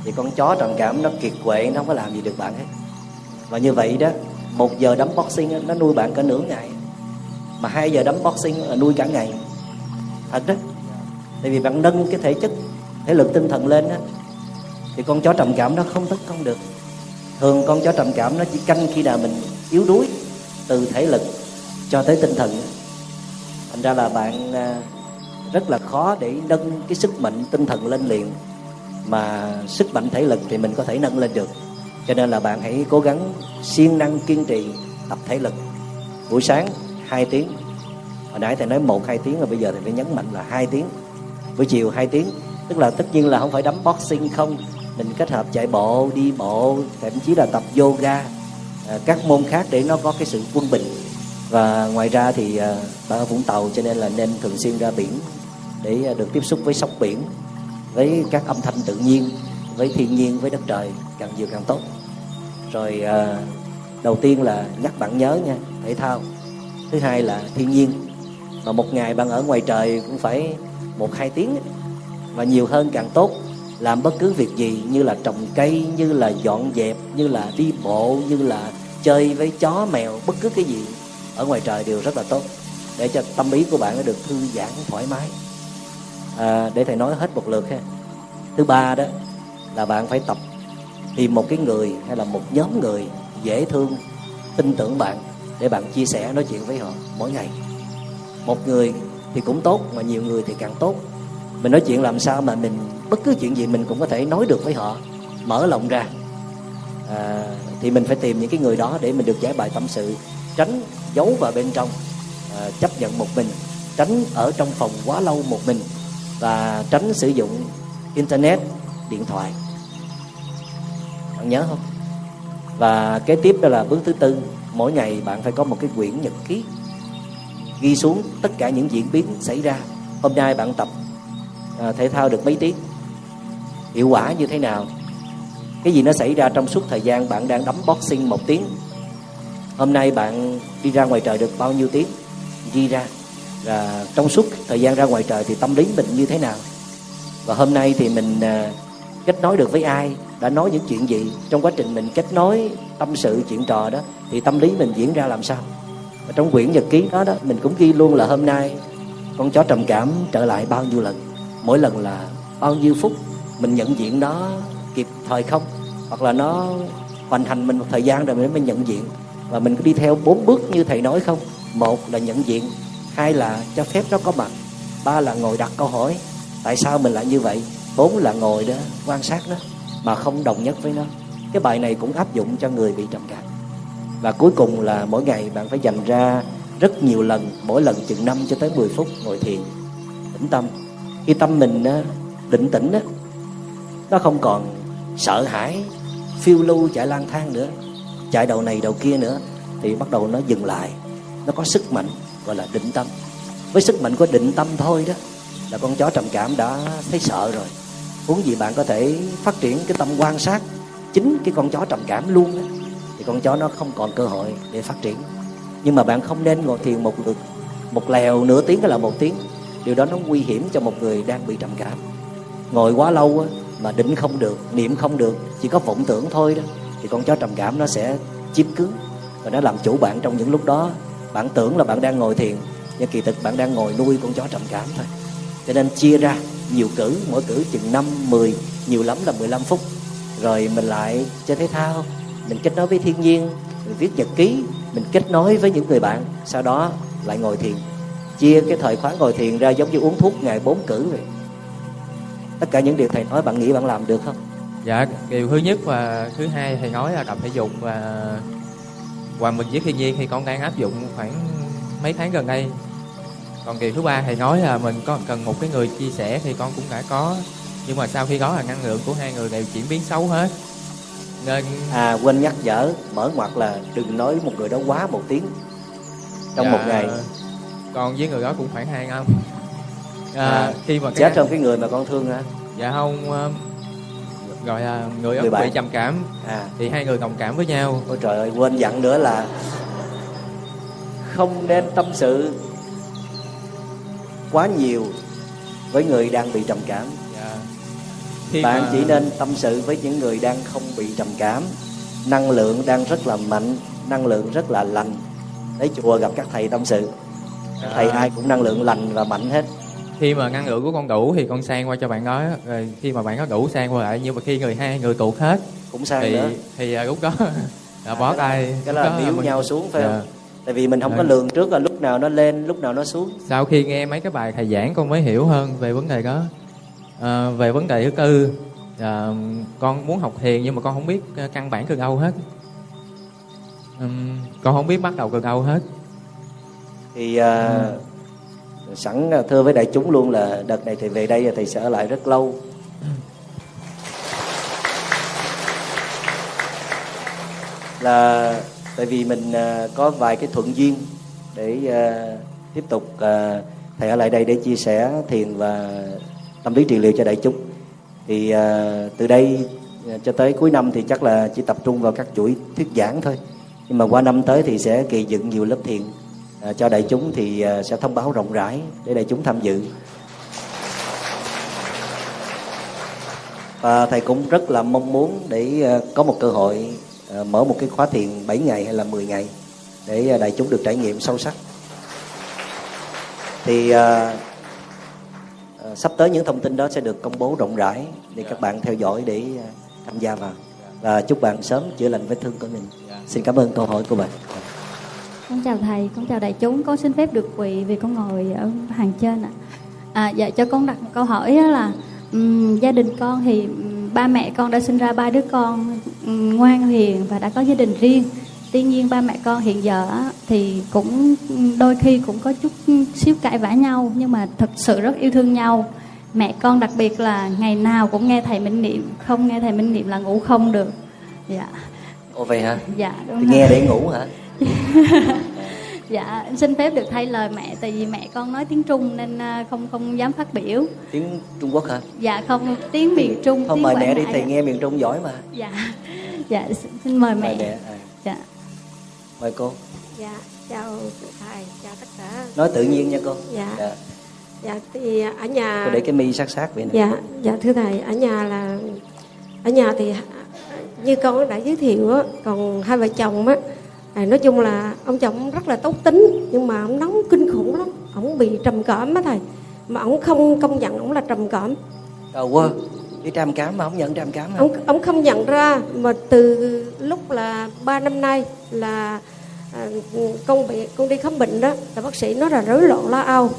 thì con chó trầm cảm nó kiệt quệ nó không có làm gì được bạn hết. Và như vậy đó một giờ đấm boxing nó nuôi bạn cả nửa ngày. Mà hai giờ đấm boxing là nuôi cả ngày. Thật đó. Tại vì bạn nâng cái thể chất thể lực tinh thần lên á thì con chó trầm cảm nó không tấn công được. Thường con chó trầm cảm nó chỉ canh khi nào mình yếu đuối từ thể lực cho tới tinh thần. Thành ra là bạn à, rất là khó để nâng cái sức mạnh tinh thần lên liền. Mà sức mạnh thể lực thì mình có thể nâng lên được. Cho nên là bạn hãy cố gắng siêng năng kiên trì tập thể lực. Buổi sáng 2 tiếng. Hồi nãy thầy nói một, hai tiếng, rồi bây giờ thì phải nhấn mạnh là hai tiếng. Buổi chiều 2 tiếng. Tức là tất nhiên là không phải đấm boxing không mình kết hợp chạy bộ, đi bộ, thậm chí là tập yoga à, các môn khác để nó có cái sự quân bình. Và ngoài ra thì à, bạn ở Vũng Tàu cho nên là nên thường xuyên ra biển để à, được tiếp xúc với sóng biển, với các âm thanh tự nhiên, với thiên nhiên, với đất trời càng nhiều càng tốt. Rồi đầu tiên là nhắc bạn nhớ nha, thể thao. Thứ hai là thiên nhiên. Mà một ngày bạn ở ngoài trời cũng phải một hai tiếng và nhiều hơn càng tốt làm bất cứ việc gì như là trồng cây như là dọn dẹp như là đi bộ như là chơi với chó mèo bất cứ cái gì. Ở ngoài trời đều rất là tốt để cho tâm ý của bạn nó được thư giãn thoải mái. À, để thầy nói hết một lượt ha. Thứ ba đó là bạn phải tập tìm một cái người hay là một nhóm người dễ thương tin tưởng bạn để bạn chia sẻ nói chuyện với họ mỗi ngày. Một người thì cũng tốt mà nhiều người thì càng tốt. Mình nói chuyện làm sao mà mình bất cứ chuyện gì mình cũng có thể nói được với họ mở lòng ra. À, thì mình phải tìm những cái người đó để mình được giải bài tâm sự tránh giấu vào bên trong à, chấp nhận một mình tránh ở trong phòng quá lâu một mình và tránh sử dụng internet điện thoại. Bạn nhớ không? Và kế tiếp đó là bước thứ tư mỗi ngày bạn phải có một cái quyển nhật ký ghi xuống tất cả những diễn biến xảy ra. Hôm nay bạn tập à, thể thao được mấy tiếng? Hiệu quả như thế nào? Cái gì nó xảy ra trong suốt thời gian bạn đang đấm boxing một tiếng? Hôm nay bạn đi ra ngoài trời được bao nhiêu tiếng? Đi ra. Và trong suốt thời gian ra ngoài trời thì tâm lý mình như thế nào? Và hôm nay thì mình à, kết nối được với ai? Đã nói những chuyện gì? Trong quá trình mình kết nối tâm sự chuyện trò đó, thì tâm lý mình diễn ra làm sao? Và trong quyển nhật ký đó đó, mình cũng ghi luôn là hôm nay con chó trầm cảm trở lại bao nhiêu lần? Mỗi lần là bao nhiêu phút? Mình nhận diện nó kịp thời không? Hoặc là nó hoàn thành mình một thời gian rồi mình mới nhận diện. Và mình có đi theo bốn bước như thầy nói không? Một là nhận diện, hai là cho phép nó có mặt, ba là ngồi đặt câu hỏi, tại sao mình lại như vậy? Bốn là ngồi đó, quan sát nó, mà không đồng nhất với nó. Cái bài này cũng áp dụng cho người bị trầm cảm. Và cuối cùng là mỗi ngày bạn phải dành ra rất nhiều lần, mỗi lần chừng 5 cho tới 10 phút ngồi thiền, tĩnh tâm. Khi tâm mình định tĩnh đó nó không còn sợ hãi phiêu lưu chạy lang thang nữa chạy đầu này đầu kia nữa thì bắt đầu nó dừng lại. Nó có sức mạnh gọi là định tâm. Với sức mạnh của định tâm thôi đó là con chó trầm cảm đã thấy sợ rồi. Huống gì bạn có thể phát triển cái tâm quan sát chính cái con chó trầm cảm luôn đó, thì con chó nó không còn cơ hội để phát triển. Nhưng mà bạn không nên ngồi thiền một lượt một lèo nửa tiếng hay là một tiếng điều đó nó nguy hiểm cho một người đang bị trầm cảm. Ngồi quá lâu á, mà định không được niệm không được chỉ có vọng tưởng thôi đó thì con chó trầm cảm nó sẽ chiếm cứ và nó làm chủ bạn trong những lúc đó. Bạn tưởng là bạn đang ngồi thiền nhưng kỳ thực bạn đang ngồi nuôi con chó trầm cảm thôi. Cho nên chia ra nhiều cử mỗi cử chừng 5, 10 nhiều lắm là 15 phút. Rồi mình lại chơi thể thao mình kết nối với thiên nhiên mình viết nhật ký mình kết nối với những người bạn sau đó lại ngồi thiền. Chia cái thời khóa ngồi thiền ra giống như uống thuốc ngày bốn cử vậy tất cả những điều thầy nói bạn nghĩ bạn làm được không? Dạ điều thứ nhất và thứ hai thầy nói là tập thể dục và hòa mình với thiên nhiên thì con đang áp dụng khoảng mấy tháng gần đây. Còn điều thứ ba thầy nói là mình có cần một cái người chia sẻ thì con cũng đã có. Nhưng mà sau khi đó là năng lượng của hai người đều chuyển biến xấu hết. Nên à quên nhắc nhở mở ngoặt là đừng nói một người đó quá một tiếng trong dạ, một ngày. Con với người đó cũng khoảng hai năm à, à, khi mà chết trong cái người mà con thương hả? Dạ không ờ, gọi là người bạn. bị trầm cảm. À. Thì hai người đồng cảm với nhau. Ôi trời ơi quên dặn nữa là không nên tâm sự quá nhiều với người đang bị trầm cảm. Dạ. khi bạn mà- chỉ nên tâm sự với những người đang không bị trầm cảm. Năng lượng đang rất là mạnh năng lượng rất là lành. Tới chùa gặp các thầy tâm sự. Các thầy À. ai cũng năng lượng lành và mạnh hết khi mà năng lượng của con đủ thì con sang qua cho bạn đó. Rồi khi mà bạn có đủ sang qua lại nhưng mà khi người hai người tụt hết cũng sang thì nữa. thì à, lúc đó là À, đó- tay. cái là níu mình- nhau xuống phải Dạ. không? Tại vì mình không có Dạ. lường trước là lúc nào nó lên lúc nào nó xuống. Sau khi nghe mấy cái bài thầy giảng con mới hiểu hơn về vấn đề đó. À, về vấn đề thứ tư à, con muốn học thiền nhưng mà con không biết à, căn bản từ đâu hết. Ừm, con không biết bắt đầu từ đâu hết. Thì à, Ừ sẵn à, thưa với đại chúng luôn là đợt này thầy về đây thầy sẽ ở lại rất lâu. Là tại vì mình à, có vài cái thuận duyên để à, tiếp tục thầy ở lại đây để chia sẻ thiền và tâm lý trị liệu cho đại chúng. Thì từ đây cho tới cuối năm thì chắc là chỉ tập trung vào các chuỗi thuyết giảng thôi. Nhưng mà qua năm tới thì sẽ kỳ dựng nhiều lớp thiền à, cho đại chúng thì à, sẽ thông báo rộng rãi để đại chúng tham dự. Và thầy cũng rất là mong muốn để à, có một cơ hội à, mở một cái khóa thiền 7 ngày hay là 10 ngày để à, đại chúng được trải nghiệm sâu sắc. Thì à, à, sắp tới những thông tin đó sẽ được công bố rộng rãi để các bạn theo dõi để à, tham gia vào. Và chúc bạn sớm chữa lành vết thương của mình. Xin cảm ơn câu hỏi của bạn. Con chào thầy, con chào đại chúng. Con xin phép được quỳ vì con ngồi ở hàng trên ạ. À, dạ cho con đặt một câu hỏi á là ừm, gia đình con thì ừm, ba mẹ con đã sinh ra ba đứa con ừm, ngoan hiền và đã có gia đình riêng. Tuy nhiên ba mẹ con hiện giờ á, thì cũng đôi khi cũng có chút xíu cãi vã nhau nhưng mà thật sự rất yêu thương nhau. Mẹ con đặc biệt là ngày nào cũng nghe thầy minh niệm, không nghe thầy minh niệm là ngủ không được. Dạ, ồ vậy hả dạ đúng rồi. nghe để ngủ hả dạ xin phép được thay lời mẹ tại vì mẹ con nói tiếng trung nên à, không không dám phát biểu. Tiếng trung quốc hả? Dạ không tiếng miền trung không tiếng mời mẹ đi ạ. nghe miền trung giỏi mà. Dạ dạ xin- mời mời mẹ. mẹ à, dạ. Mời cô. Dạ, chào thầy, chào tất cả. nói tự nhiên nha cô. Dạ. dạ. Dạ, thì ở nhà... cô để cái mi sát sát vậy nè. Dạ, dạ thưa thầy, ở nhà là... Ở nhà thì như con đã giới thiệu á, còn hai vợ chồng á, à, nói chung là ông chồng rất là tốt tính, nhưng mà ông nóng kinh khủng lắm. Ông bị trầm cảm á thầy. Mà ông không công nhận ông là trầm cảm. đầu quá đi tram cám mà không nhận tram cám hả ông ông không nhận ra mà từ lúc là ba năm nay là à, con bị con đi khám bệnh đó là bác sĩ nói là rối loạn lo âu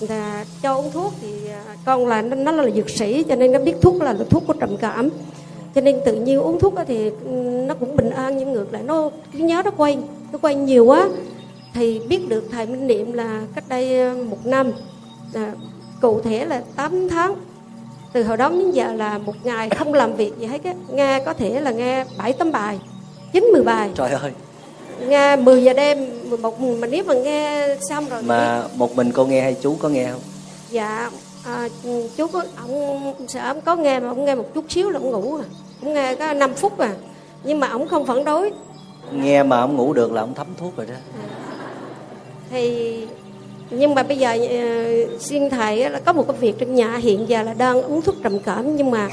là cho uống thuốc thì à, con là nó, nó là dược sĩ cho nên nó biết thuốc là, là thuốc của trầm cảm cho nên tự nhiên uống thuốc thì ừ, nó cũng bình an nhưng ngược lại. Nó trí nhớ nó quay nó quay nhiều quá. Thì biết được thầy minh niệm là cách đây à, một năm là cụ thể là 8 tháng. Từ hồi đó đến giờ là một ngày không làm việc gì hết á. Nghe có thể là nghe bảy tấm bài chín mười bài. Trời ơi. Nghe 10 giờ đêm 11 mà nếu mà nghe xong rồi mà một mình cô nghe hay chú có nghe không? Dạ à, chú có ông sợ ông có nghe mà ông nghe một chút xíu là ông ngủ à. Ông nghe có 5 phút à nhưng mà ông không phản đối. Nghe mà không ngủ được là ông thấm thuốc rồi đó. Thì nhưng mà bây giờ uh, xin thầy á, là có một cái việc trong nhà hiện giờ là đang uống thuốc trầm cảm nhưng mà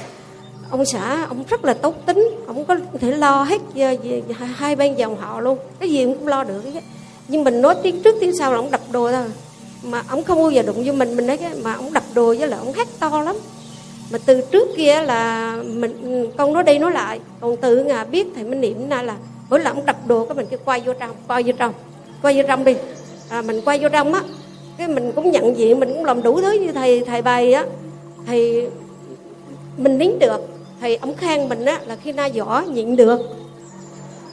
ông xã ông rất là tốt tính. Ông có thể lo hết về hai- bên dòng họ luôn. Cái gì ông cũng lo được hết. nhưng mình nói tiếng trước tiếng sau là ông đập đồ thôi mà ông không bao giờ đụng vô mình mình nói cái mà ông đập đồ với lại ông hét to lắm. Mà từ trước kia là mình con nói đi nói lại còn từ ngà biết thầy minh niệm na là bữa là ông đập đồ cái mình cứ quay vô trong quay vô trong quay vô trong đi. À, mình quay vô trong á cái mình cũng nhận diện mình cũng làm đủ thứ như thầy thầy bày á. Thì mình nín được thì ông khen mình á là khi na giỏ nhịn được.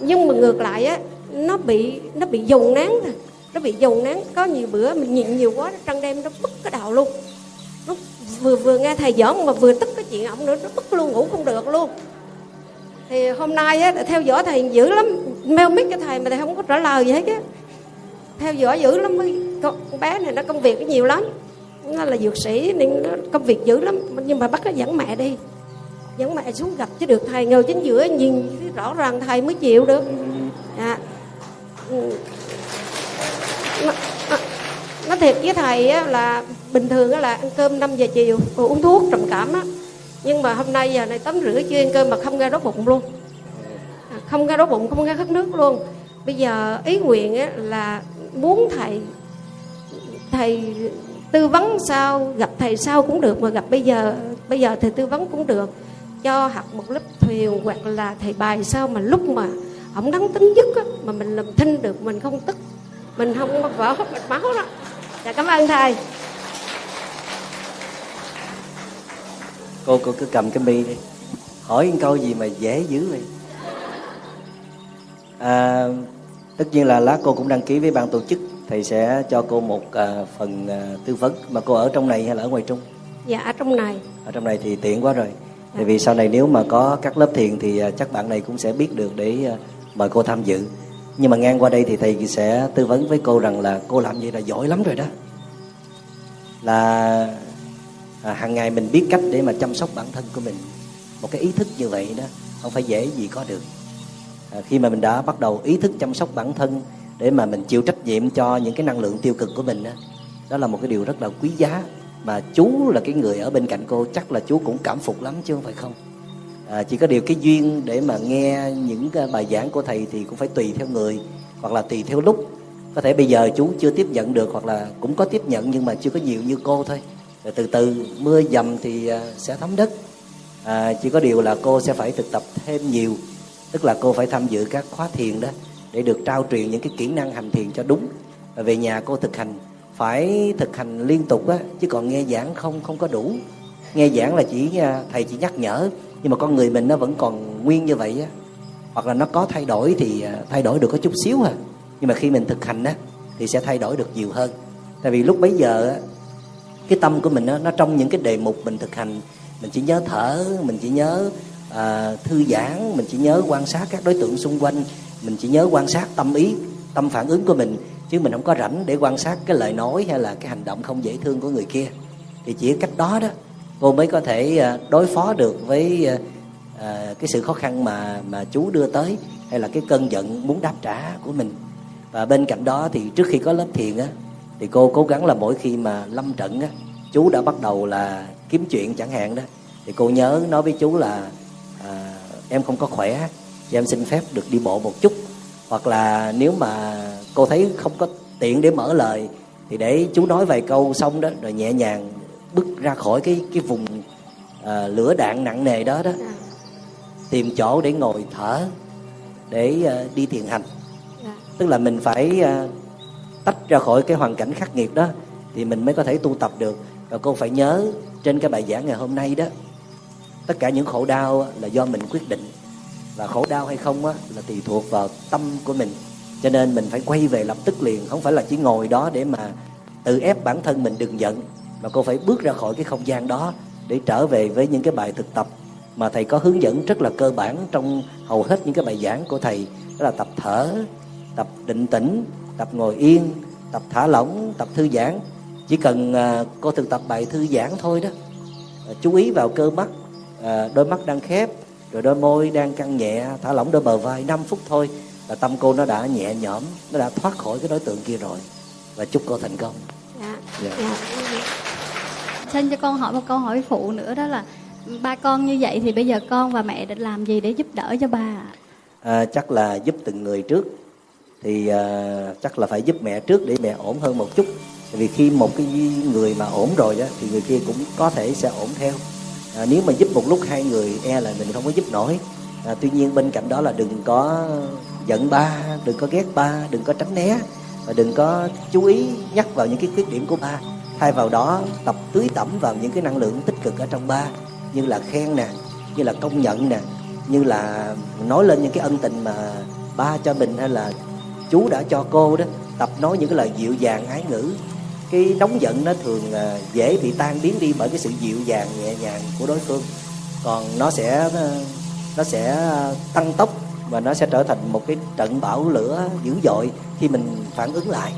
Nhưng mà ngược lại á nó bị nó bị dùng nén rồi nó bị dồn nén có nhiều bữa mình nhịn nhiều quá trăng đêm nó bứt cái đầu luôn. Nó vừa vừa nghe thầy giỡn mà vừa tức cái chuyện ổng nữa nó bứt luôn ngủ không được luôn. Thì hôm nay á theo dõi thầy dữ lắm mail mic cho thầy mà thầy không có trả lời gì hết á. Theo dõi dữ lắm con bé này nó công việc nó nhiều lắm. Nó là dược sĩ nên nó công việc dữ lắm nhưng mà bắt nó dẫn mẹ đi. Dẫn mẹ xuống gặp chứ được thầy ngồi chính giữa nhìn rõ ràng thầy mới chịu được. Dạ nó, nó, thiệt với thầy á, là bình thường á, là ăn cơm 5 giờ chiều rồi uống thuốc trầm cảm á. Nhưng mà hôm nay giờ này tắm rửa chưa ăn cơm mà không ra đói bụng luôn. À, không ra đói bụng không ra khát nước luôn. Bây giờ ý nguyện á, là muốn thầy thầy tư vấn sao gặp thầy sau cũng được mà gặp bây giờ bây giờ thầy tư vấn cũng được. Cho học một lớp thuyền hoặc là thầy bài sao mà lúc mà ổng đắng tính dứt á, mà mình làm thinh được mình không tức mình không vỡ hết mạch máu đó. Dạ cảm ơn thầy. Cô cô cứ cầm cái mi đi. Hỏi một câu gì mà dễ dữ vậy? À, tất nhiên là lát cô cũng đăng ký với ban tổ chức. Thầy sẽ cho cô một à, phần à, tư vấn mà cô ở trong này hay là ở ngoài trung? Dạ ở trong này. Ở trong này thì tiện quá rồi. Tại vì sau này nếu mà có các lớp thiền thì à, chắc bạn này cũng sẽ biết được để à, mời cô tham dự nhưng mà ngang qua đây thì thầy sẽ tư vấn với cô rằng là cô làm vậy là giỏi lắm rồi đó. Là à, hàng ngày mình biết cách để mà chăm sóc bản thân của mình. Một cái ý thức như vậy đó không phải dễ gì có được. À, khi mà mình đã bắt đầu ý thức chăm sóc bản thân để mà mình chịu trách nhiệm cho những cái năng lượng tiêu cực của mình đó, đó là một cái điều rất là quý giá. Mà chú là cái người ở bên cạnh cô chắc là chú cũng cảm phục lắm chứ không phải không à, chỉ có điều cái duyên để mà nghe những cái bài giảng của thầy thì cũng phải tùy theo người hoặc là tùy theo lúc. Có thể bây giờ chú chưa tiếp nhận được hoặc là cũng có tiếp nhận nhưng mà chưa có nhiều như cô thôi. Rồi từ từ mưa dầm thì à, sẽ thấm đất. À, chỉ có điều là cô sẽ phải thực tập thêm nhiều tức là cô phải tham dự các khóa thiền đó để được trao truyền những cái kỹ năng hành thiền cho đúng. Và về nhà cô thực hành phải thực hành liên tục á chứ còn nghe giảng không không có đủ. Nghe giảng là chỉ à, thầy chỉ nhắc nhở nhưng mà con người mình nó vẫn còn nguyên như vậy á. Hoặc là nó có thay đổi thì à, thay đổi được có chút xíu à nhưng mà khi mình thực hành á thì sẽ thay đổi được nhiều hơn. Tại vì lúc bấy giờ á cái tâm của mình nó, nó trong những cái đề mục mình thực hành mình chỉ nhớ thở mình chỉ nhớ à, thư giãn mình chỉ nhớ quan sát các đối tượng xung quanh mình chỉ nhớ quan sát tâm ý tâm phản ứng của mình chứ mình không có rảnh để quan sát cái lời nói hay là cái hành động không dễ thương của người kia. Thì chỉ cách đó đó cô mới có thể ờ, đối phó được với ờ, ờ, cái sự khó khăn mà mà chú đưa tới hay là cái cơn giận muốn đáp trả của mình. Và bên cạnh đó thì trước khi có lớp thiền á thì cô cố gắng là mỗi khi mà lâm trận á chú đã bắt đầu là kiếm chuyện chẳng hạn đó thì cô nhớ nói với chú là à, em không có khỏe thì em xin phép được đi bộ một chút. Hoặc là nếu mà cô thấy không có tiện để mở lời thì để chú nói vài câu xong đó rồi nhẹ nhàng bước ra khỏi cái cái vùng à, lửa đạn nặng nề đó đó dạ, tìm chỗ để ngồi thở để à, đi thiền hành. Dạ, tức là mình phải à, tách ra khỏi cái hoàn cảnh khắc nghiệt đó thì mình mới có thể tu tập được. Và cô phải nhớ trên cái bài giảng ngày hôm nay đó tất cả những khổ đau là do mình quyết định và khổ đau hay không á, là tùy thuộc vào tâm của mình. Cho nên mình phải quay về lập tức liền không phải là chỉ ngồi đó để mà tự ép bản thân mình đừng giận mà cô phải bước ra khỏi cái không gian đó để trở về với những cái bài thực tập mà thầy có hướng dẫn rất là cơ bản trong hầu hết những cái bài giảng của thầy. Đó là tập thở tập định tĩnh tập ngồi yên tập thả lỏng tập thư giãn. Chỉ cần à, cô thực tập bài thư giãn thôi đó. À, chú ý vào cơ mắt à, đôi mắt đang khép rồi đôi môi đang căng nhẹ thả lỏng đôi bờ vai 5 phút thôi là tâm cô nó đã nhẹ nhõm nó đã thoát khỏi cái đối tượng kia rồi. Và chúc cô thành công. Dạ, Dạ. dạ xin cho con hỏi một câu hỏi phụ nữa đó là ba con như vậy thì bây giờ con và mẹ định làm gì để giúp đỡ cho ba à, chắc là giúp từng người trước. Thì à, chắc là phải giúp mẹ trước để mẹ ổn hơn một chút. Tại vì khi một cái người mà ổn rồi đó thì người kia cũng có thể sẽ ổn theo. À, nếu mà giúp một lúc hai người e là mình không có giúp nổi. À, tuy nhiên bên cạnh đó là đừng có giận ba đừng có ghét ba đừng có tránh né và đừng có chú ý nhắc vào những cái khuyết điểm của ba thay vào đó, tập tưới tẩm vào những cái năng lượng tích cực ở trong ba, như là khen nè, như là công nhận nè, như là nói lên những cái ân tình mà ba cho mình hay là chú đã cho cô đó, tập nói những cái lời dịu dàng, ái ngữ. Cái nóng giận nó thường à, dễ bị tan biến đi bởi cái sự dịu dàng, nhẹ nhàng của đối phương. Còn nó sẽ ờ, nó sẽ ờ, tăng tốc và nó sẽ trở thành một cái trận bão lửa dữ dội khi mình phản ứng lại.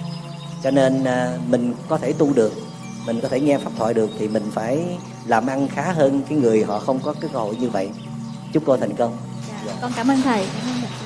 Cho nên à, mình có thể tu được mình có thể nghe pháp thoại được thì mình phải làm ăn khá hơn cái người họ không có cái cơ hội như vậy. Chúc cô thành công. Dạ, con cảm ơn thầy. Cảm ơn thầy.